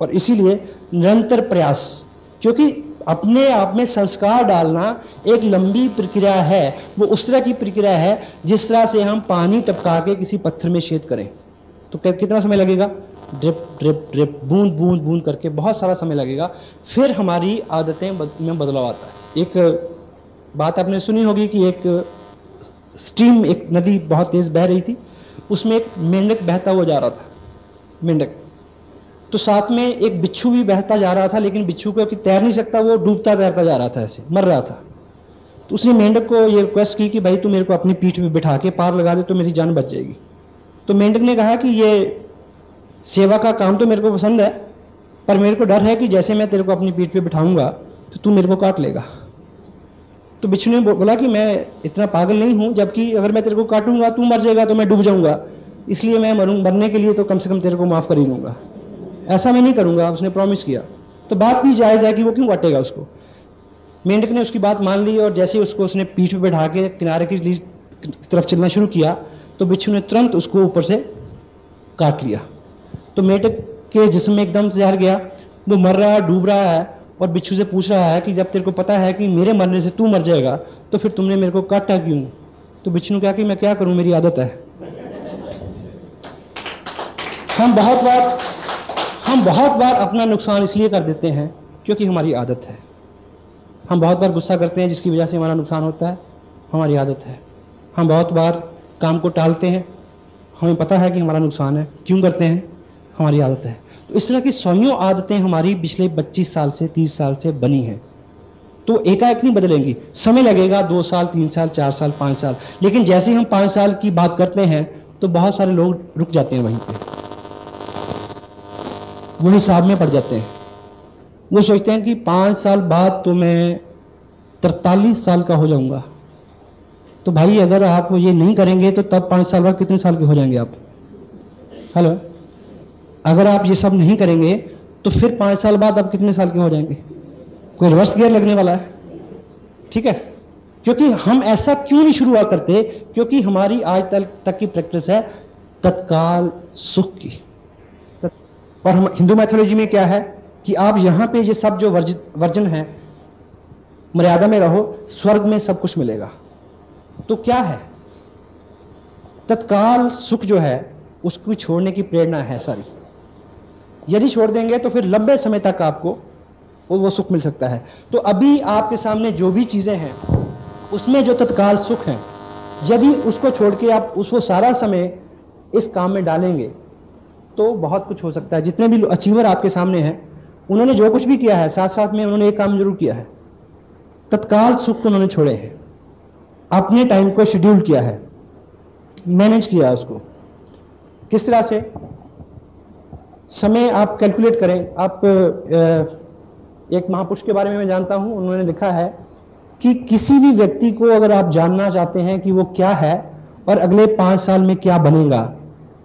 और इसीलिए निरंतर प्रयास, क्योंकि अपने आप में संस्कार डालना एक लंबी प्रक्रिया है। वो उस तरह की प्रक्रिया है, जिस तरह से हम पानी टपका के किसी पत्थर में छेद करें। तो कितना समय लगेगा? ड्रिप ड्रिप ड्रिप, बूंद बूंद बूंद करके बहुत सारा समय लगेगा। फिर हमारी आदतें में बदलाव आता है। एक बात आपने सुनी होगी कि एक स्ट्रीम एक नदी बहुत तेज बह रही थी। उसमें एक मेंढक बहता हुआ जा रहा था, मेंढक। तो साथ में एक बिच्छू भी बहता जा रहा था, लेकिन बिच्छू को तैर नहीं सकता, वो डूबता तैरता जा रहा था ऐसे, मर रहा था। तो उसने मेंढक को ये रिक्वेस्ट की कि भाई तू मेरे को अपनी पीठ पे बिठा के पार लगा दे तो मेरी जान बच जाएगी। तो मेंढक ने कहा कि ये सेवा का काम तो मेरे को पसंद है, पर मेरे को डर है कि जैसे मैं तेरे को अपनी पीठ पे बिठाऊँगा तो तू मेरे को काट लेगा। तो बिच्छू ने बोला कि मैं इतना पागल नहीं हूँ, जबकि अगर मैं तेरे को काटूँगा, तू मर जाएगा तो मैं डूब जाऊँगा। इसलिए मैं मरूँ, मरने के लिए तो कम से कम तेरे को माफ़ कर ही लूँगा ऐसा मैं नहीं करूँगा, उसने प्रॉमिस किया। तो बात भी जायज़ है कि वो क्यों काटेगा उसको? मेंढक ने उसकी बात मान ली और जैसे उसको उसने पीठ पे बैठा के किनारे की तरफ़ चलना शुरू किया तो बिच्छू ने तुरंत उसको ऊपर से काट लिया। तो मेंढक के जिसम में एकदम जहर गया। वो मर रहा है, डूब रहा है और बिच्छू से पूछ रहा है कि जब तेरे को पता है कि मेरे मरने से तू मर जाएगा तो फिर तुमने मेरे को काटा क्यों? तो बिच्छू ने कहा कि मैं क्या करूँ, मेरी आदत है। हम बहुत बार, हम बहुत बार अपना नुकसान इसलिए कर देते हैं क्योंकि हमारी आदत है। हम बहुत बार गुस्सा करते हैं जिसकी वजह से हमारा नुकसान होता है, हमारी आदत है। हम बहुत बार काम को टालते हैं, हमें पता है कि हमारा नुकसान है। क्यों करते हैं? हमारी आदत है। तो इस तरह की सौयों आदतें हमारी पिछले 25 साल से 30 साल से बनी हैं। तो एकाएक नहीं बदलेंगी। समय लगेगा, दो साल, तीन साल, चार साल, पाँच साल। लेकिन जैसे ही हम पाँच साल की बात करते हैं तो बहुत सारे लोग रुक जाते हैं वहीं पर वो हिसाब में पड़ जाते हैं। वो सोचते हैं कि पाँच साल बाद तो मैं तरतालीस साल का हो जाऊँगा। तो भाई, अगर आप ये नहीं करेंगे तो तब पाँच साल बाद कितने साल के हो जाएँगे आप? हेलो? अगर आप ये सब नहीं करेंगे तो फिर पाँच साल बाद आप कितने साल के हो जाएँगे? कोई रिवर्स गियर लगने वाला है। ठीक है? क्योंकि हम ऐसा क्यों नहीं शुरुआत करते? क्योंकि हमारी आज तक तक की प्रैक्टिस है तत्काल सुख की। और हम हिंदू मैथोलॉजी में क्या है कि आप यहाँ पे ये सब जो वर्ज, वर्जन है, मर्यादा में रहो, स्वर्ग में सब कुछ मिलेगा। तो क्या है? तत्काल सुख जो है, उसको छोड़ने की प्रेरणा है सारी। यदि छोड़ देंगे तो फिर लंबे समय तक आपको वो, सुख मिल सकता है। तो अभी आपके सामने जो भी चीज़ें हैं उसमें जो तत्काल सुख है यदि उसको छोड़ के आप उसको सारा समय इस काम में डालेंगे तो बहुत कुछ हो सकता है। जितने भी अचीवर आपके सामने हैं उन्होंने जो कुछ भी किया है साथ साथ में उन्होंने एक काम ज़रूर किया है। तत्काल सुख को उन्होंने छोड़े हैं। अपने टाइम को शेड्यूल किया है। मैनेज किया उसको। किस तरह से? समय आप कैलकुलेट करें। आप एक महापुरुष के बारे में मैं जानता हूँ, उन्होंने लिखा है कि किसी भी व्यक्ति को अगर आप जानना चाहते हैं कि वो क्या है और अगले पाँच साल में क्या बनेगा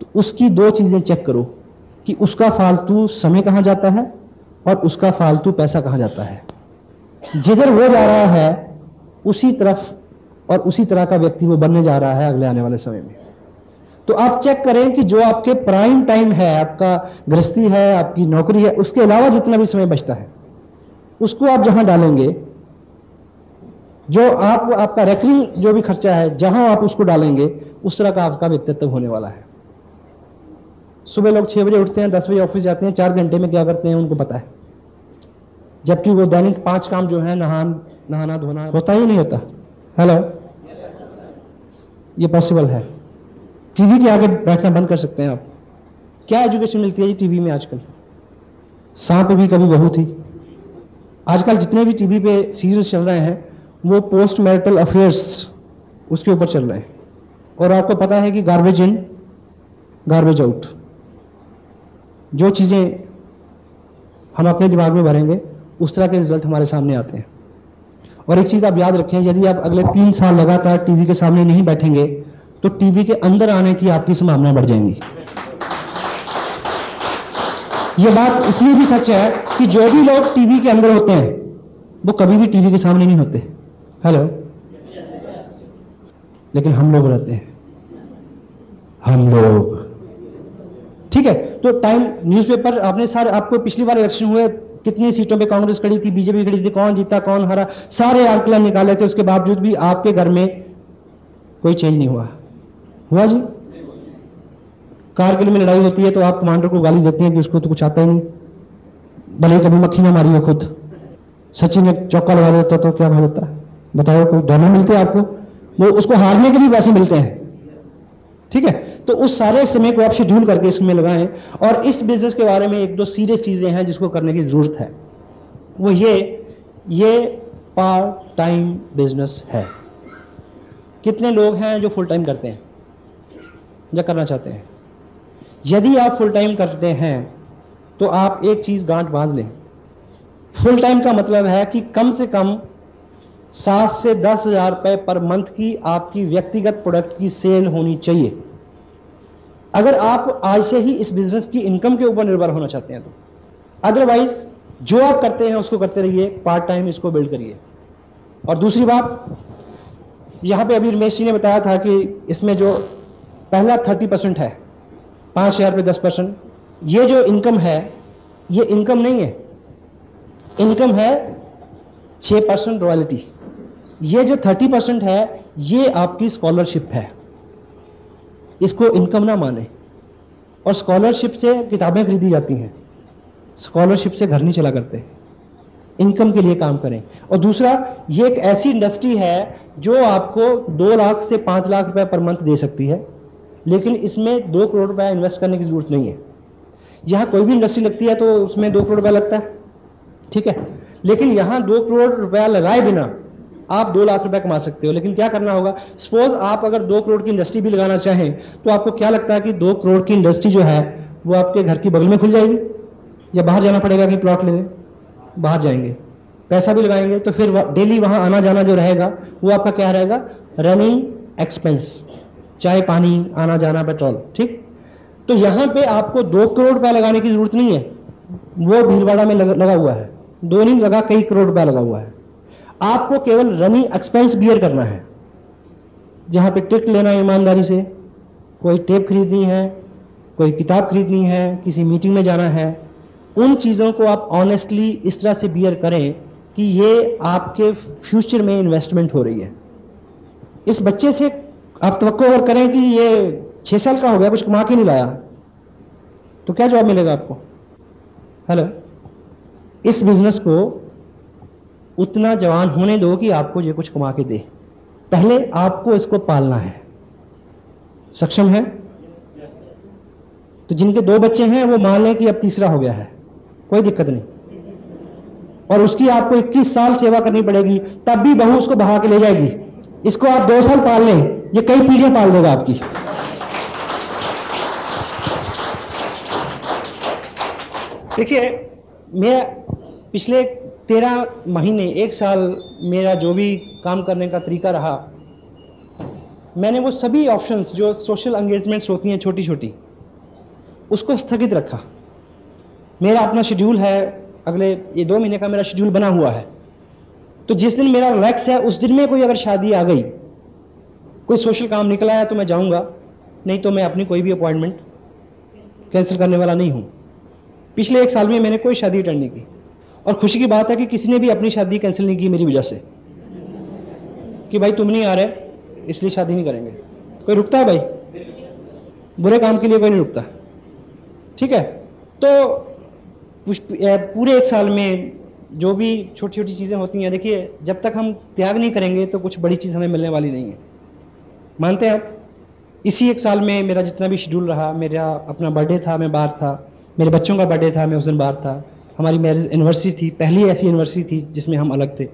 तो उसकी दो चीज़ें चेक करो कि उसका फालतू समय कहाँ जाता है और उसका फालतू पैसा कहाँ जाता है। जिधर वो जा रहा है, उसी तरफ़ और उसी तरह का व्यक्ति वो बनने जा रहा है अगले आने वाले समय में। तो आप चेक करें कि जो आपके प्राइम टाइम है, आपका गृहस्थी है, आपकी नौकरी है, उसके अलावा जितना भी समय बचता है, उसको आप जहाँ डालेंगे, जो आप, आपका रेकरिंग जो भी खर्चा है, जहाँ आप उसको डालेंगे, उस तरह का आपका व्यक्तित्व होने वाला है। सुबह लोग छह बजे उठते हैं, दस बजे ऑफ़िस जाते हैं, चार घंटे में क्या करते हैं, उनको पता है। जबकि वो दैनिक पाँच काम जो है, नहान नहाना धोना होता ही नहीं होता। हेलो ये पॉसिबल है। टीवी के आगे बैठना बंद कर सकते हैं आप। क्या एजुकेशन मिलती है जी टीवी में आजकल? सांप भी कभी बहुत थी। आजकल जितने भी टीवी पे सीरियल चल रहे हैं, वो पोस्ट मैरिटल अफेयर्स उसके ऊपर चल रहे हैं। और आपको पता है कि गार्बेज इन गार्बेज आउट जो चीज़ें हम अपने दिमाग में भरेंगे, उस तरह के रिज़ल्ट हमारे सामने आते हैं। और एक चीज़ आप याद रखें, यदि आप अगले तीन साल लगातार टीवी के सामने नहीं बैठेंगे तो टीवी के अंदर आने की आपकी संभावना बढ़ जाएँगी। यह बात इसलिए भी सच है कि जो भी लोग टीवी के अंदर होते हैं, वो कभी भी टीवी के सामने नहीं होते। हेलो लेकिन हम लोग रहते हैं। हम लोग। ठीक है तो टाइम न्यूज़पेपर आपने सारे, आपको पिछली बार इलेक्शन हुए, कितनी सीटों पे कांग्रेस खड़ी थी बीजेपी खड़ी थी, कौन जीता, कौन हरा, सारे आंकलन निकाले थे, उसके बावजूद भी आपके घर में कोई चेंज नहीं हुआ। हुआ जी? कारगिल में लड़ाई होती है तो आप कमांडर को गाली देते हैं कि उसको तो कुछ आता ही नहीं। भले कभी मक्खी ना मारी हो खुद। सचिन एक चौका लगा देता तो क्या भाई होता? बताओ, कोई डोनर मिलते हैं आपको? वो उसको हारने के भी पैसे मिलते हैं। ठीक है? तो उस सारे समय को आप शेड्यूल करके इसमें लगाएँ और इस बिज़नेस के बारे में एक दो सीरियस चीज़ें हैं जिसको करने की ज़रूरत है। वो ये ये पार्ट टाइम बिज़नेस है। कितने लोग हैं जो फुल टाइम करते हैं? या करना चाहते हैं। यदि आप फुल टाइम करते हैं तो आप एक चीज़ गांठ बाँध लें। फुल टाइम का मतलब है कि कम से कम सात से दस हज़ार रुपए पर मंथ की आपकी व्यक्तिगत प्रोडक्ट की सेल होनी चाहिए। अगर आप आज से ही इस बिज़नेस की इनकम के ऊपर निर्भर होना चाहते हैं तो। अदरवाइज़ जो आप करते हैं, उसको करते रहिए पार्ट टाइम इसको बिल्ड करिए। और दूसरी बात, यहाँ पे अभी रमेश जी ने बताया था कि इसमें जो पहला थर्टी परसेंट है, पाँच हज़ार पे दस परसेंट। ये जो इनकम है, ये इनकम नहीं है। इनकम है छ परसेंट रॉयल्टी। ये जो थर्टी परसेंट है, ये आपकी स्कॉलरशिप है। इसको इनकम ना माने। और स्कॉलरशिप से किताबें खरीदी जाती हैं। स्कॉलरशिप से घर नहीं चला करते। इनकम के लिए काम करें। और दूसरा, ये एक ऐसी इंडस्ट्री है जो आपको दो लाख से पाँच लाख रुपए पर मंथ दे सकती है। लेकिन इसमें दो करोड़ रुपया इन्वेस्ट करने की ज़रूरत नहीं है। यहाँ कोई भी इंडस्ट्री लगती है तो उसमें दो करोड़ रुपया लगता है। ठीक है? लेकिन यहाँ दो करोड़ रुपया लगाए बिना आप दो लाख रुपया कमा सकते हो। लेकिन क्या करना होगा? सपोज़ आप अगर दो करोड़ की इंडस्ट्री भी लगाना चाहें तो आपको क्या लगता है कि दो करोड़ की इंडस्ट्री जो है, वो आपके घर की बगल में खुल जाएगी? या बाहर जाना पड़ेगा कि प्लॉट लेने? बाहर जाएँगे। पैसा भी लगाएँगे तो फिर डेली वहाँ आना जाना जो रहेगा, वो आपका क्या रहेगा? रनिंग एक्सपेंस चाहे पानी आना जाना पेट्रोल ठीक? तो यहाँ पे आपको दो करोड़ रुपया लगाने की ज़रूरत नहीं है। वो भीलवाड़ा में लगा, लगा हुआ है। दो नहीं लगा कई करोड़ रुपया लगा हुआ है। आपको केवल रनिंग एक्सपेंस बियर करना है। जहाँ पे टिकट लेना है ईमानदारी से। कोई टेप खरीदनी है कोई किताब खरीदनी है किसी मीटिंग में जाना है। उन चीज़ों को आप ऑनेस्टली इस तरह से बियर करें कि ये आपके फ्यूचर में इन्वेस्टमेंट हो रही है। इस बच्चे से आप तो अगर करें कि ये छह साल का हो गया, कुछ कमा के नहीं लाया तो क्या जवाब मिलेगा आपको? हेलो इस बिज़नेस को उतना जवान होने दो कि आपको ये कुछ कमा के दे। पहले आपको इसको पालना है। सक्षम है? तो जिनके दो बच्चे हैं, वो मान लें कि अब तीसरा हो गया है। कोई दिक्कत नहीं। और उसकी आपको 21 साल सेवा करनी पड़ेगी, तब भी बहू उसको बहा के ले जाएगी। इसको आप दो साल पाल लें। ये कई पीढ़ियाँ पाल देगा आपकी। देखिए, मैं पिछले तेरह महीने, एक साल मेरा जो भी काम करने का तरीका रहा, मैंने वो सभी ऑप्शंस जो सोशल एंगेजमेंट्स होती हैं छोटी छोटी उसको स्थगित रखा। मेरा अपना शेड्यूल है, अगले ये दो महीने का मेरा शेड्यूल बना हुआ है। तो जिस दिन मेरा रिलैक्स है, उस दिन में कोई अगर शादी आ गई कोई सोशल काम निकला है तो मैं जाऊँगा, नहीं तो मैं अपनी कोई भी अपॉइंटमेंट कैंसिल करने वाला नहीं हूँ। पिछले एक साल में मैंने कोई शादी अटेंड नहीं की। और खुशी की बात है कि किसी ने भी अपनी शादी कैंसिल नहीं की मेरी वजह से। कि भाई तुम नहीं आ रहे, इसलिए शादी नहीं करेंगे। कोई रुकता है भाई? बुरे काम के लिए कोई नहीं रुकता। ठीक है? तो पूरे एक साल में जो भी छोटी छोटी चीज़ें होती हैं, देखिए, जब तक हम त्याग नहीं करेंगे तो कुछ बड़ी चीज़ हमें मिलने वाली नहीं है। मानते हैं आप? इसी एक साल में मेरा जितना भी शेड्यूल रहा, मेरा अपना बर्थडे था, मैं बाहर था। मेरे बच्चों का बर्थडे था, मैं उस दिन बाहर था। हमारी मैरिज एनिवर्सरी थी, पहली ऐसी एनिवर्सरी थी जिसमें हम अलग थे।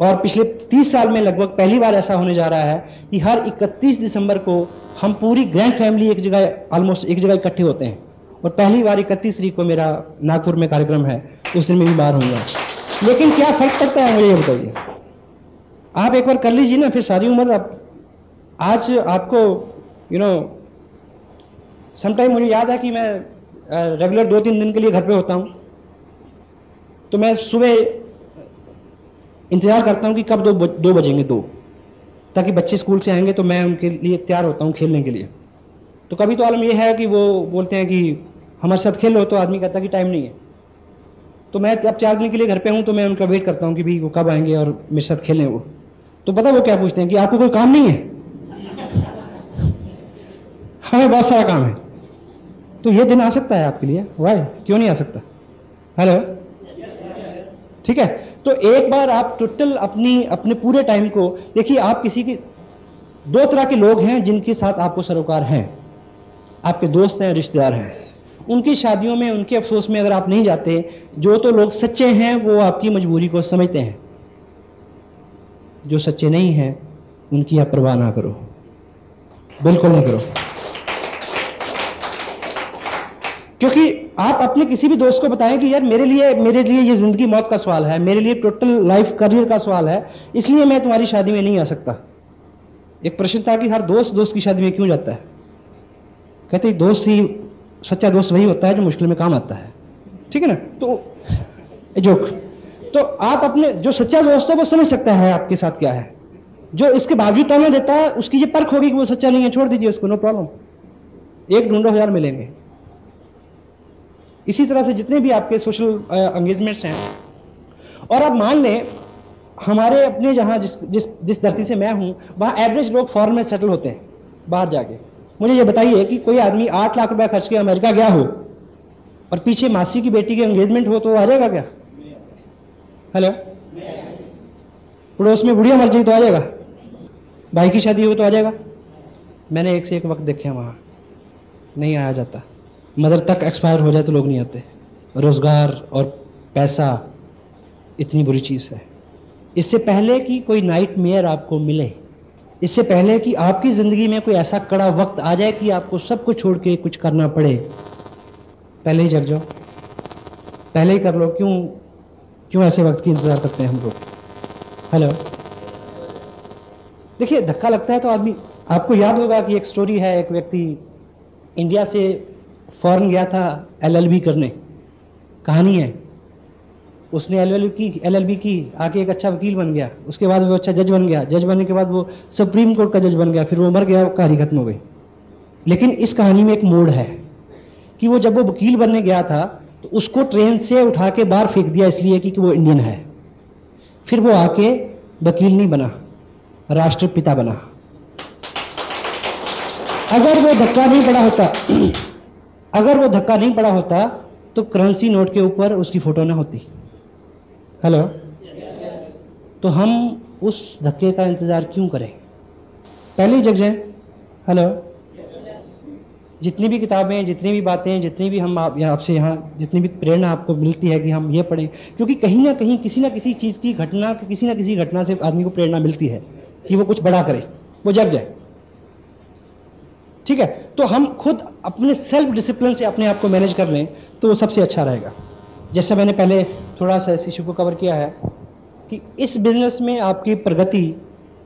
और पिछले तीस साल में लगभग पहली बार ऐसा होने जा रहा है कि हर 31 दिसंबर को हम पूरी ग्रैंड फैमिली एक जगह ऑलमोस्ट एक जगह इकट्ठे होते हैं। और पहली बार इकतीस तरीक को मेरा नागपुर में कार्यक्रम है, उस दिन में भी बाहर होऊँगा। लेकिन क्या फ़र्क पड़ता है मुझे ये बताइए? आप एक बार कर लीजिए ना, फिर सारी उम्र आप आज आपको यू नो समटाइम मुझे याद है कि मैं रेगुलर दो तीन दिन के लिए घर पे होता हूँ। तो मैं सुबह इंतज़ार करता हूँ कि कब दो दो बजेंगे दो। ताकि बच्चे स्कूल से आएँगे तो मैं उनके लिए तैयार होता हूँ खेलने के लिए। तो कभी तो आलम ये है कि वो बोलते हैं कि हमारे साथ खेलो तो आदमी कहता कि टाइम नहीं है। तो मैं अब चार दिन के लिए घर पे हूँ तो मैं उनका वेट करता हूँ कि भाई वो कब आएँगे और मेरे साथ खेलें वो। तो पता वो क्या पूछते हैं कि आपको कोई काम नहीं है? हमें बहुत सारा काम है। तो ये दिन आ सकता है आपके लिए। वाई क्यों नहीं आ सकता? हेलो ठीक है? तो एक बार आप टोटल अपनी, अपने पूरे टाइम को, देखिए आप किसी की, दो तरह के लोग हैं जिनके साथ आपको सरोकार हैं। आपके दोस्त हैं, रिश्तेदार हैं। उनकी शादियों में, उनके अफसोस में अगर आप नहीं जाते, जो तो लोग सच्चे हैं, वो आपकी मजबूरी को समझते हैं। जो सच्चे नहीं हैं, उनकी आप परवाह ना करो। बिल्कुल नहीं करो। क्योंकि आप अपने किसी भी दोस्त को बताएँ कि यार मेरे लिए मेरे लिए ये ज़िंदगी मौत का सवाल है, मेरे लिए टोटल लाइफ करियर का सवाल है, इसलिए मैं तुम्हारी शादी में नहीं आ सकता। एक प्रश्न था कि हर दोस्त दोस्त की शादी में क्यों जाता है? कहते दोस्त ही सच्चा दोस्त वही होता है जो मुश्किल में काम आता है। ठीक है ना? तो जोक तो आप अपने, जो सच्चा दोस्त है वो समझ सकता है आपके साथ क्या है। जो इसके बावजूद ताना देता है, उसकी ये परख होगी कि वो सच्चा नहीं है, छोड़ दीजिए उसको नो प्रॉब्लम एक ढूंढो, हज़ार मिलेंगे। इसी तरह से जितने भी आपके सोशल एंगेजमेंट्स हैं। और आप मान लें, हमारे अपने जहाँ जिस जिस जिस धरती से मैं हूँ, वहाँ एवरेज लोग फॉरन में सेटल होते हैं, बाहर जाके। मुझे ये बताइए कि कोई आदमी आठ लाख रुपया खर्च के अमेरिका गया हो, और पीछे मासी की बेटी की एंगेजमेंट हो तो आ जाएगा क्या? हेलो पड़ोस में बुढ़िया मर जाए तो आ जाएगा। भाई की शादी हो तो आ जाएगा। मैंने एक से एक वक्त देखे वहाँ। नहीं आया जाता। मदर तक एक्सपायर हो जाए तो लोग नहीं आते। रोज़गार और पैसा इतनी बुरी चीज़ है। इससे पहले कि कोई नाइट मेयर आपको मिले, इससे पहले कि आपकी ज़िंदगी में कोई ऐसा कड़ा वक्त आ जाए कि आपको सब कुछ छोड़ के कुछ करना पड़े, पहले ही जग जाओ। पहले ही कर लो। क्यों क्यों ऐसे वक्त की इंतज़ार करते हैं हम लोग? हेलो देखिए, धक्का लगता है तो आदमी, आपको याद होगा कि एक स्टोरी है, एक व्यक्ति इंडिया से फॉरेन गया था एलएलबी करने। कहानी है। उसने एल की एलएलबी की आके एक अच्छा वकील बन गया। उसके बाद वो अच्छा जज बन गया। जज बनने के बाद वो सुप्रीम कोर्ट का जज बन गया। फिर वो मर गया कहानी खत्म हो गई। लेकिन इस कहानी में एक मोड़ है कि वो जब वो वकील बनने गया था तो उसको ट्रेन से उठा के बाहर फेंक दिया इसलिए कि, कि वो इंडियन है। फिर वो आके वकील नहीं बना राष्ट्रपिता बना। अगर वो धक्का नहीं पड़ा होता अगर वो धक्का नहीं पड़ा होता तो करेंसी नोट के ऊपर उसकी फ़ोटो ना होती। हेलो तो हम उस धक्के का इंतज़ार क्यों करें? पहले ही जग जाए। हेलो जितनी भी किताबें, जितनी भी बातें, जितनी भी हम आप आपसे यहाँ, जितनी भी प्रेरणा आपको मिलती है कि हम ये पढ़ें, क्योंकि कहीं ना कहीं, किसी ना किसी चीज़ की घटना, किसी ना किसी घटना से आदमी को प्रेरणा मिलती है कि वो कुछ बड़ा करे। वो जग जाए। ठीक है? तो हम खुद अपने सेल्फ डिसिप्लिन से अपने आप को मैनेज कर लें तो वो सबसे अच्छा रहेगा। जैसे मैंने पहले थोड़ा सा इस इशू को कवर किया है कि इस बिज़नेस में आपकी प्रगति,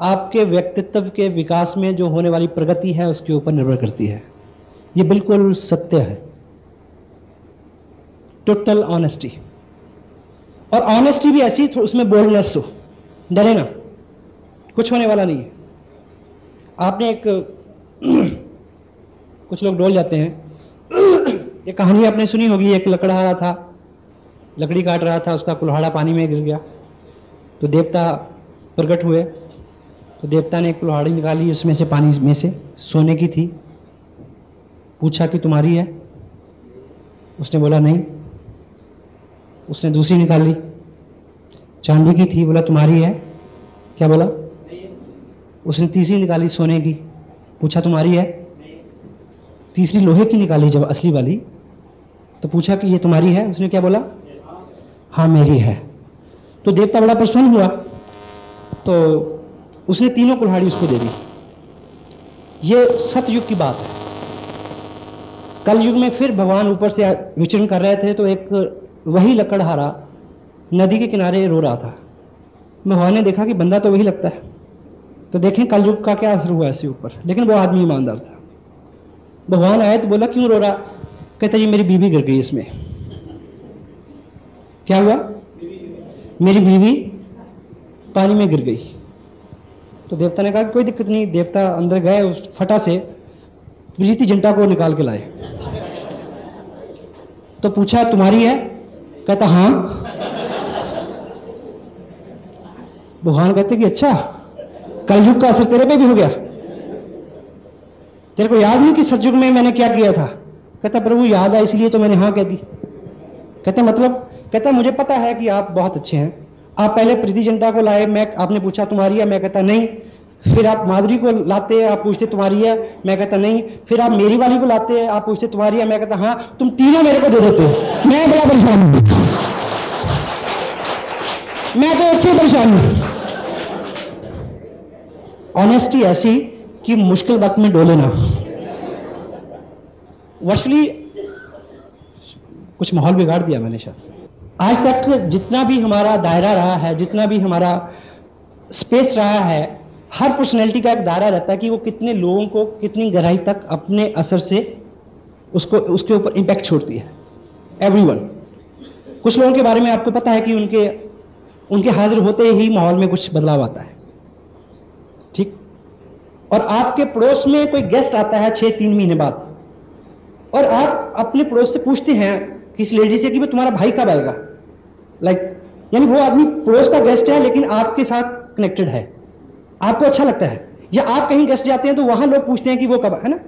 आपके व्यक्तित्व के विकास में जो होने वाली प्रगति है, उसके ऊपर निर्भर करती है। ये बिल्कुल सत्य है। टोटल ऑनेस्टी और ऑनेस्टी भी ऐसी उसमें बोल्डनेस हो। डरे ना। कुछ होने वाला नहीं है। आपने एक कुछ लोग डोल जाते हैं। ये कहानी आपने सुनी होगी, एक लकड़हारा था, लकड़ी काट रहा था, उसका कुल्हाड़ा पानी में गिर गया। तो देवता प्रकट हुए। तो देवता ने एक कुल्हाड़ी निकाली, उसमें से पानी में से, सोने की थी। पूछा कि तुम्हारी है? उसने बोला, नहीं। उसने दूसरी निकाली। चांदी की थी, बोला, तुम्हारी है? क्या बोला? उसने तीसरी निकाली सोने की। पूछा, तुम्हारी है? तीसरी लोहे की निकाली जब असली वाली तो पूछा कि ये तुम्हारी है? उसने क्या बोला? हाँ मेरी है। तो देवता बड़ा प्रसन्न हुआ। तो उसने तीनों कुल्हाड़ी उसको दे दी। ये सतयुग की बात है। कल युग में फिर भगवान ऊपर से विचरण कर रहे थे तो एक वही लकड़हारा नदी के किनारे रो रहा था। भगवान ने देखा कि बंदा तो वही लगता है। तो देखें कल युग का क्या असर हुआ ऐसे ऊपर। लेकिन वो आदमी ईमानदार था। भगवान आए तो बोला, क्यों रो रहा? कहता जी मेरी बीवी गिर गई इसमें। क्या हुआ? मेरी बीवी पानी में गिर गई। तो देवता ने कहा, कोई दिक्कत नहीं। देवता अंदर गए, उस फटा से प्रीति जंटा को निकाल के लाए। तो पूछा, तुम्हारी है? कहता हाँ। भगवान कहते कि अच्छा कलयुग का असर तेरे पे भी हो गया। तेरे को याद नहीं कि सतयुग में मैंने क्या किया था? कहता, प्रभु, याद है, इसलिए तो मैंने हाँ कह दी। कहते मतलब? कहता, मुझे पता है कि आप बहुत अच्छे हैं। आप पहले प्रीति जनता को लाए, मैं, आपने पूछा, तुम्हारी है? मैं कहता, नहीं। फिर आप माधुरी को लाते हैं, आप पूछते, तुम्हारी है? मैं कहता, नहीं। फिर आप मेरी वाली को लाते हैं, आप पूछते, तुम्हारी है? मैं कहता हाँ। तुम तीनों मेरे को दे देते हो। मैं बड़ा परेशान हूँ। मैं तो इससे परेशान हूँ। ऑनेस्टी ऐसी कि मुश्किल वक्त में डोले ना। वर्चुअली कुछ माहौल बिगाड़ दिया मैंने शायद। आज तक जितना भी हमारा दायरा रहा है, जितना भी हमारा स्पेस रहा है, हर पर्सनैलिटी का एक दायरा रहता है कि वो कितने लोगों को कितनी गहराई तक अपने असर से उसको, उसके ऊपर इम्पैक्ट छोड़ती है। एवरीवन कुछ लोगों के बारे में आपको पता है कि उनके उनके हाजिर होते ही माहौल में कुछ बदलाव आता है। ठीक? और आपके पड़ोस में कोई गेस्ट आता है छह तीन महीने बाद। और आप अपने पड़ोस से पूछते हैं किसी लेडी से कि मैं तुम्हारा भाई कब आएगा? लाइक like, यानी वो आदमी पड़ोस का गेस्ट है लेकिन आपके साथ कनेक्टेड है। आपको अच्छा लगता है। या आप कहीं गेस्ट जाते हैं तो वहाँ लोग पूछते हैं कि वो कब है ना?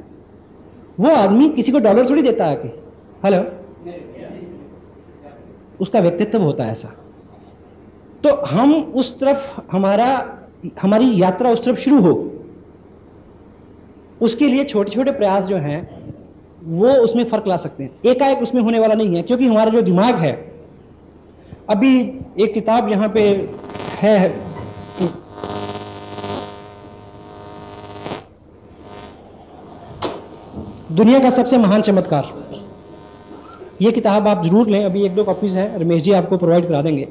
वो आदमी किसी को डॉलर थोड़ी देता है आके। हेलो उसका व्यक्तित्व होता है ऐसा। तो हम उस तरफ़ हमारा हमारी यात्रा उस तरफ़ शुरू हो। उसके लिए छोटे छोटे प्रयास जो हैं, वो उसमें फ़र्क ला सकते हैं। एकाएक उसमें होने वाला नहीं है, क्योंकि हमारा जो दिमाग है, अभी एक किताब यहाँ पे है दुनिया का सबसे महान चमत्कार। ये किताब आप ज़रूर लें, अभी एक दो कॉपीज हैं, रमेश जी आपको प्रोवाइड करा देंगे।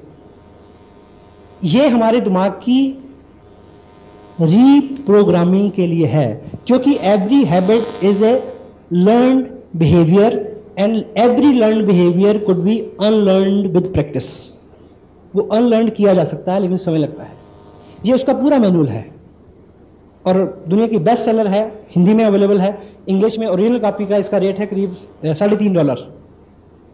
ये हमारे दिमाग की रीप्रोग्रामिंग के लिए है। क्योंकि every habit is a learn behaviour and every learn behaviour could be unlearn with practice वो अनलर्न किया जा सकता है, लेकिन समय लगता है। ये उसका पूरा मैनुअल है। और दुनिया की बेस्ट सेलर है, हिंदी में अवेलेबल है इंग्लिश में ओरिजिनल कॉपी का इसका रेट है करीब साढ़े तीन डॉलर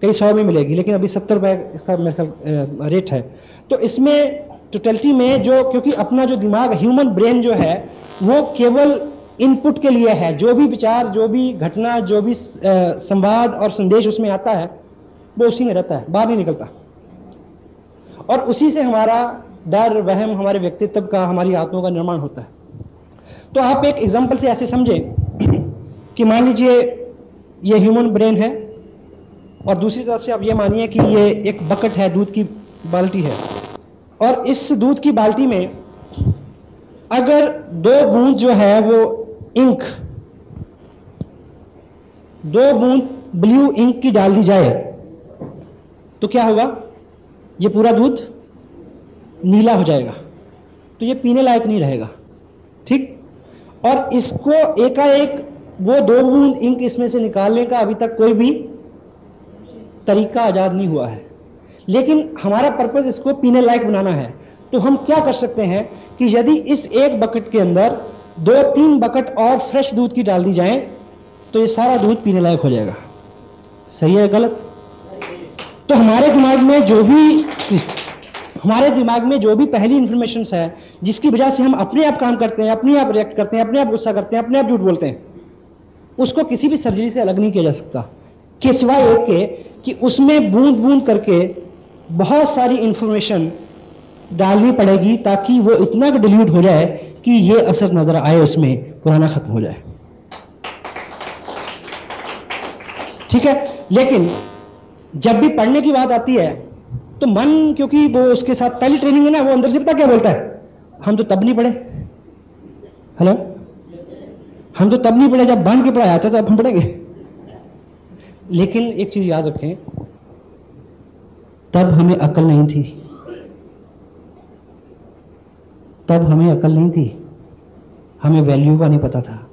कई सौ में मिलेगी, लेकिन अभी सत्तर रुपए इसका मेरे ख्याल रेट है। तो इसमें टोटलिटी में जो, क्योंकि अपना जो दिमाग ह्यूमन ब्रेन जो है, वो केवल इनपुट के लिए है। जो भी विचार, जो भी घटना, जो भी संवाद और संदेश उसमें आता है, वो उसी में रहता है, बाहर नहीं निकलता। और उसी से हमारा डर, वहम, हमारे व्यक्तित्व का, हमारी आत्मा का निर्माण होता है। तो आप एक एग्ज़ाम्पल से ऐसे समझें कि मान लीजिए ये ह्यूमन ब्रेन है और दूसरी तरफ़ से आप ये मानिए कि ये एक बकेट है, दूध की बाल्टी है। और इस दूध की बाल्टी में अगर दो बूंद जो है वो इंक। दो बूंद ब्लू इंक की डाल दी जाए। तो क्या होगा? ये पूरा दूध नीला हो जाएगा। तो ये पीने लायक नहीं रहेगा। ठीक? और इसको एकाएक वो दो बूंद इंक इसमें से निकालने का अभी तक कोई भी तरीका आज़ाद नहीं हुआ है। लेकिन हमारा पर्पज इसको पीने लायक बनाना है। तो हम क्या कर सकते हैं कि यदि इस एक बकेट के अंदर दो तीन बकेट और फ्रेश दूध की डाल दी जाए तो ये सारा दूध पीने लायक हो जाएगा। सही है गलत? तो हमारे दिमाग में जो भी हमारे दिमाग में जो भी पहली इंफॉर्मेशन है, जिसकी वजह से हम अपने आप काम करते हैं, अपने आप रिएक्ट करते हैं, अपने आप गुस्सा करते हैं, अपने आप झूठ बोलते हैं, उसको किसी भी सर्जरी से अलग नहीं किया जा सकता। के सिवाय एक के, कि उसमें बूंद बूंद करके बहुत सारी इंफॉर्मेशन डालनी पड़ेगी ताकि वो इतना डिल्यूट हो जाए कि ये असर नज़र आए उसमें, पुराना खत्म हो जाए। ठीक है? लेकिन जब भी पढ़ने की बात आती है तो मन, क्योंकि वो उसके साथ पहली ट्रेनिंग है ना, वो अंदर से पता क्या बोलता है? हम तो तब नहीं पढ़े। हेलो हम तो तब नहीं पढ़े जब बाँध के पढ़ाया था तो अब हम पढ़ेंगे। लेकिन एक चीज़ याद रखें, तब हमें अकल नहीं थी। तब हमें अकल नहीं थी। हमें वैल्यू का नहीं पता था।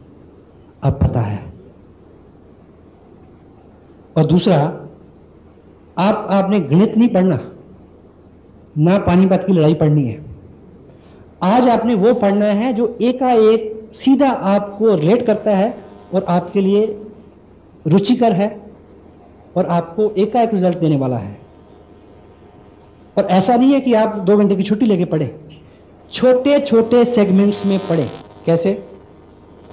अब पता है। और दूसरा, आप, आपने गणित नहीं पढ़ना। ना पानीपत की लड़ाई पढ़नी है। आज आपने वो पढ़ना है जो एकाएक सीधा आपको रिलेट करता है और आपके लिए रुचिकर है और आपको एकाएक रिज़ल्ट देने वाला है। और ऐसा नहीं है कि आप दो घंटे की छुट्टी लेके पढ़े। छोटे छोटे सेगमेंट्स में पढ़े। कैसे?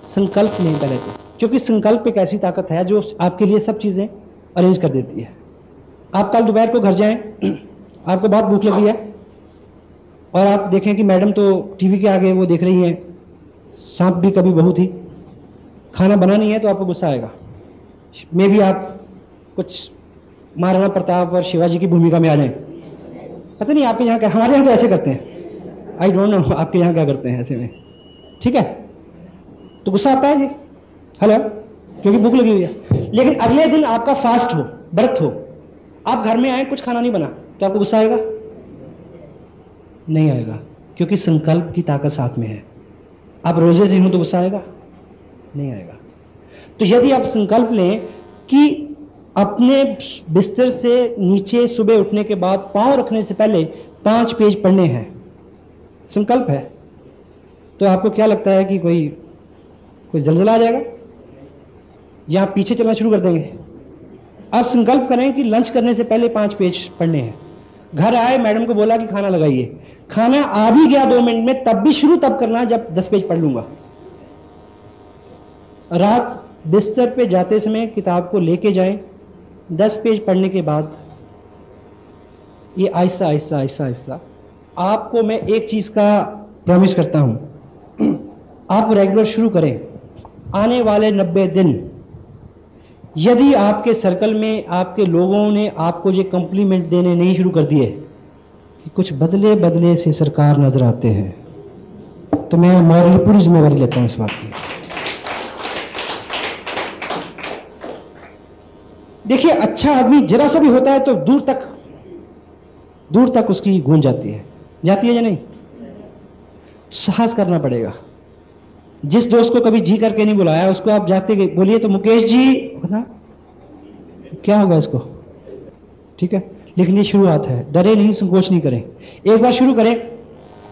संकल्प नहीं पहले तो। क्योंकि संकल्प एक ऐसी ताकत है जो आपके लिए सब चीज़ें अरेंज कर देती है। आप कल दोपहर को घर जाएँ। आपको बहुत भूख लगी है। और आप देखें कि मैडम तो टीवी के आगे वो देख रही हैं। सांप भी कभी बहू थी। खाना बना नहीं है तो आपको गुस्सा आएगा। मे भी आप कुछ महाराणा प्रताप और शिवाजी की भूमिका में आ जाए। पता नहीं आपके यहाँ हमारे यहाँ तो ऐसे करते हैं। आई डोंट नो आपके यहाँ क्या करते हैं ऐसे में? ठीक है? तो गुस्सा आता है जी। हेलो क्योंकि भूख लगी हुई है। लेकिन अगले दिन आपका फास्ट हो, व्रत हो। आप घर में आए, कुछ खाना नहीं बना तो आपको गुस्सा आएगा? नहीं आएगा, क्योंकि संकल्प की ताकत साथ में है। आप रोज़े से हूँ तो गुस्सा आएगा? नहीं आएगा। तो यदि आप संकल्प लें कि अपने बिस्तर से नीचे सुबह उठने के बाद पाँव रखने से पहले पाँच पेज पढ़ने हैं संकल्प है। तो आपको क्या लगता है कि कोई कोई जलजला आ जाएगा? या आप पीछे चलना शुरू कर देंगे? आप संकल्प करें कि लंच करने से पहले पाँच पेज पढ़ने हैं। घर आए, मैडम को बोला कि खाना लगाइए। खाना आ भी गया दो मिनट में, तब भी शुरू तब करना, जब दस पेज पढ़ लूँगा। रात बिस्तर पे जाते समय किताब को लेके जाएँ। दस पेज पढ़ने के बाद ये आहिस्ता आहिस्ता आहिस्ता आहिस्ता आपको मैं एक चीज़ का प्रॉमिस करता हूँ। आप रेगुलर शुरू करें। आने वाले नब्बे दिन, यदि आपके सर्कल में आपके लोगों ने आपको ये कॉम्प्लीमेंट देने नहीं शुरू कर दिए कि कुछ बदले बदले से सरकार नज़र आते हैं तो मैं मॉरल पूरी जिम्मेवारी लेता हूँ इस बात की। देखिए अच्छा आदमी जरा सा भी होता है तो दूर तक दूर तक उसकी गूंज जाती है। जाती है या नहीं? साहस करना पड़ेगा। जिस दोस्त को कभी जी करके नहीं बुलाया, उसको आप जाते बोलिए तो मुकेश जी, बता। क्या होगा इसको? ठीक है? लेकिन ये शुरुआत है। डरे नहीं, संकोच नहीं करें। एक बार शुरू करें।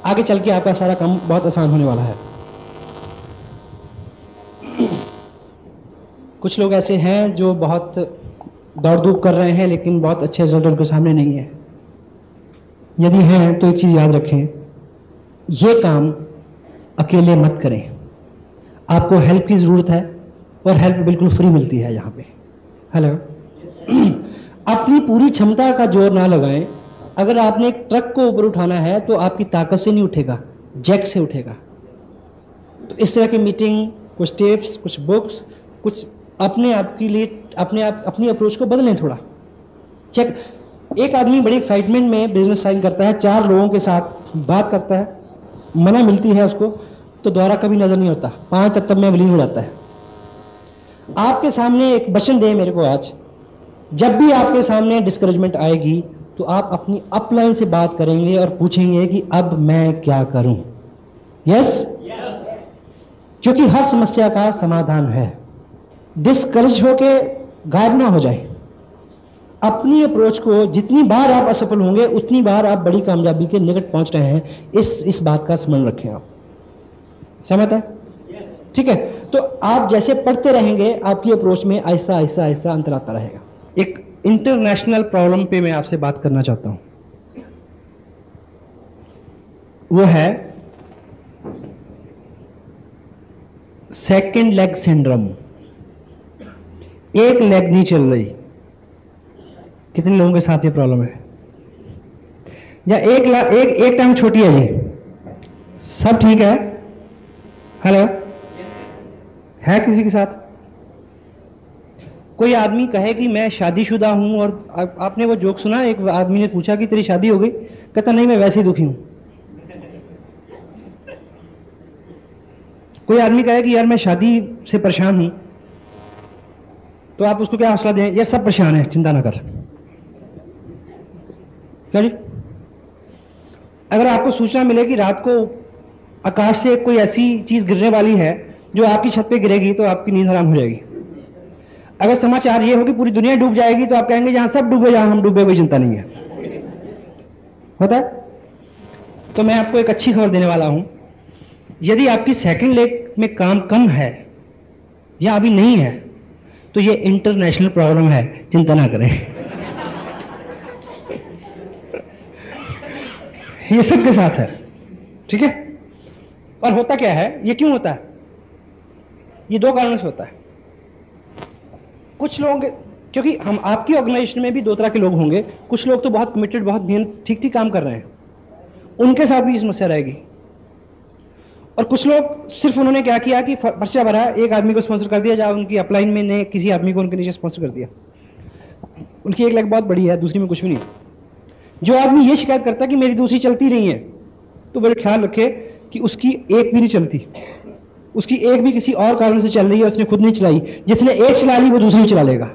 आगे चल के आपका सारा काम बहुत आसान होने वाला है। कुछ लोग ऐसे हैं जो बहुत दौड़ धूप कर रहे हैं, लेकिन बहुत अच्छे रिज़ल्ट उनके सामने नहीं है। यदि हैं तो एक चीज़ याद रखें। ये काम अकेले मत करें। आपको हेल्प की ज़रूरत है और हेल्प बिल्कुल फ्री मिलती है यहाँ पे। हेलो अपनी पूरी क्षमता का ज़ोर ना लगाएँ। अगर आपने एक ट्रक को ऊपर उठाना है तो आपकी ताकत से नहीं उठेगा जैक से उठेगा। तो इस तरह की मीटिंग कुछ टेप्स कुछ बुक्स कुछ अपने आप के लिए, अपने आप, अपनी अप्रोच को बदलें थोड़ा। चेक एक आदमी बड़ी एक्साइटमेंट में बिज़नेस साइन करता है, चार लोगों के साथ बात करता है, मना मिलती है उसको तो दोबारा कभी नज़र नहीं होता, पाँच तत्व में विलीन हो जाता है। आपके सामने एक वचन दे मेरे को आज। जब भी आपके सामने डिस्करेजमेंट आएगी तो आप अपनी अपलाइन से बात करेंगे और पूछेंगे कि अब मैं क्या करूँ। यस क्योंकि हर समस्या का समाधान है। डिस्करेज होके गायब ना हो जाए। अपनी अप्रोच को जितनी बार आप असफल होंगे, उतनी बार आप बड़ी कामयाबी के निकट पहुँच रहे हैं। इस इस बात का स्मरण रखें आप। सहमत है? ठीक है। तो आप जैसे पढ़ते रहेंगे, आपकी अप्रोच में ऐसा ऐसा ऐसा अंतर आता रहेगा। एक इंटरनेशनल प्रॉब्लम पे मैं आपसे बात करना चाहता हूँ। वो है सेकेंड लेग सिंड्रोम एक लेग नहीं चल रही। कितने लोगों के साथ ये प्रॉब्लम है? या एक ला, एक एक टाइम छोटी है जी। सब ठीक है? हेलो है किसी के साथ? कोई आदमी कहे कि मैं शादीशुदा हूँ और आ, आपने वो जोक सुना एक आदमी ने पूछा कि तेरी शादी हो गई? कहता नहीं मैं वैसे ही दुखी हूँ। कोई आदमी कहे कि यार मैं शादी से परेशान हूँ। तो आप उसको क्या हौसला दें? यार सब परेशान है चिंता ना कर। क्या जी अगर आपको सूचना मिले कि रात को आकाश से कोई ऐसी चीज़ गिरने वाली है जो आपकी छत पे गिरेगी तो आपकी नींद हराम हो जाएगी। अगर समाचार ये हो कि पूरी दुनिया डूब जाएगी तो आप कहेंगे, जहाँ सब डूबे, जहाँ हम डूबे, कोई चिंता नहीं है। होता है? तो मैं आपको एक अच्छी खबर देने वाला हूँ। यदि आपकी सेकंड लेग में काम कम है या अभी नहीं है तो ये इंटरनेशनल प्रॉब्लम है, चिंता ना करें। ये सबके साथ है। ठीक है? और होता क्या है? ये क्यों होता है? ये दो कारणों से होता है। कुछ लोग, क्योंकि हम आपकी ऑर्गेनाइजेशन में भी दो तरह के लोग होंगे। कुछ लोग तो बहुत कमिटेड बहुत मेहनत ठीक ठीक काम कर रहे हैं। उनके साथ भी समस्या रहेगी। और कुछ लोग, सिर्फ़ उन्होंने क्या किया कि पर्चा भरा, एक आदमी को स्पॉन्सर कर दिया, जहाँ उनकी अपलाइन में ने किसी आदमी को उनके नीचे स्पॉन्सर कर दिया। उनकी एक लाख बहुत बड़ी है, दूसरी में कुछ भी नहीं। जो आदमी ये शिकायत करता है कि मेरी दूसरी चलती नहीं है तो मेरे ख्याल रखे कि उसकी एक भी नहीं चलती। उसकी एक भी किसी और कारण से चल रही है, उसने खुद नहीं चलाई। जिसने एक चला ली, वो दूसरी चला लेगा।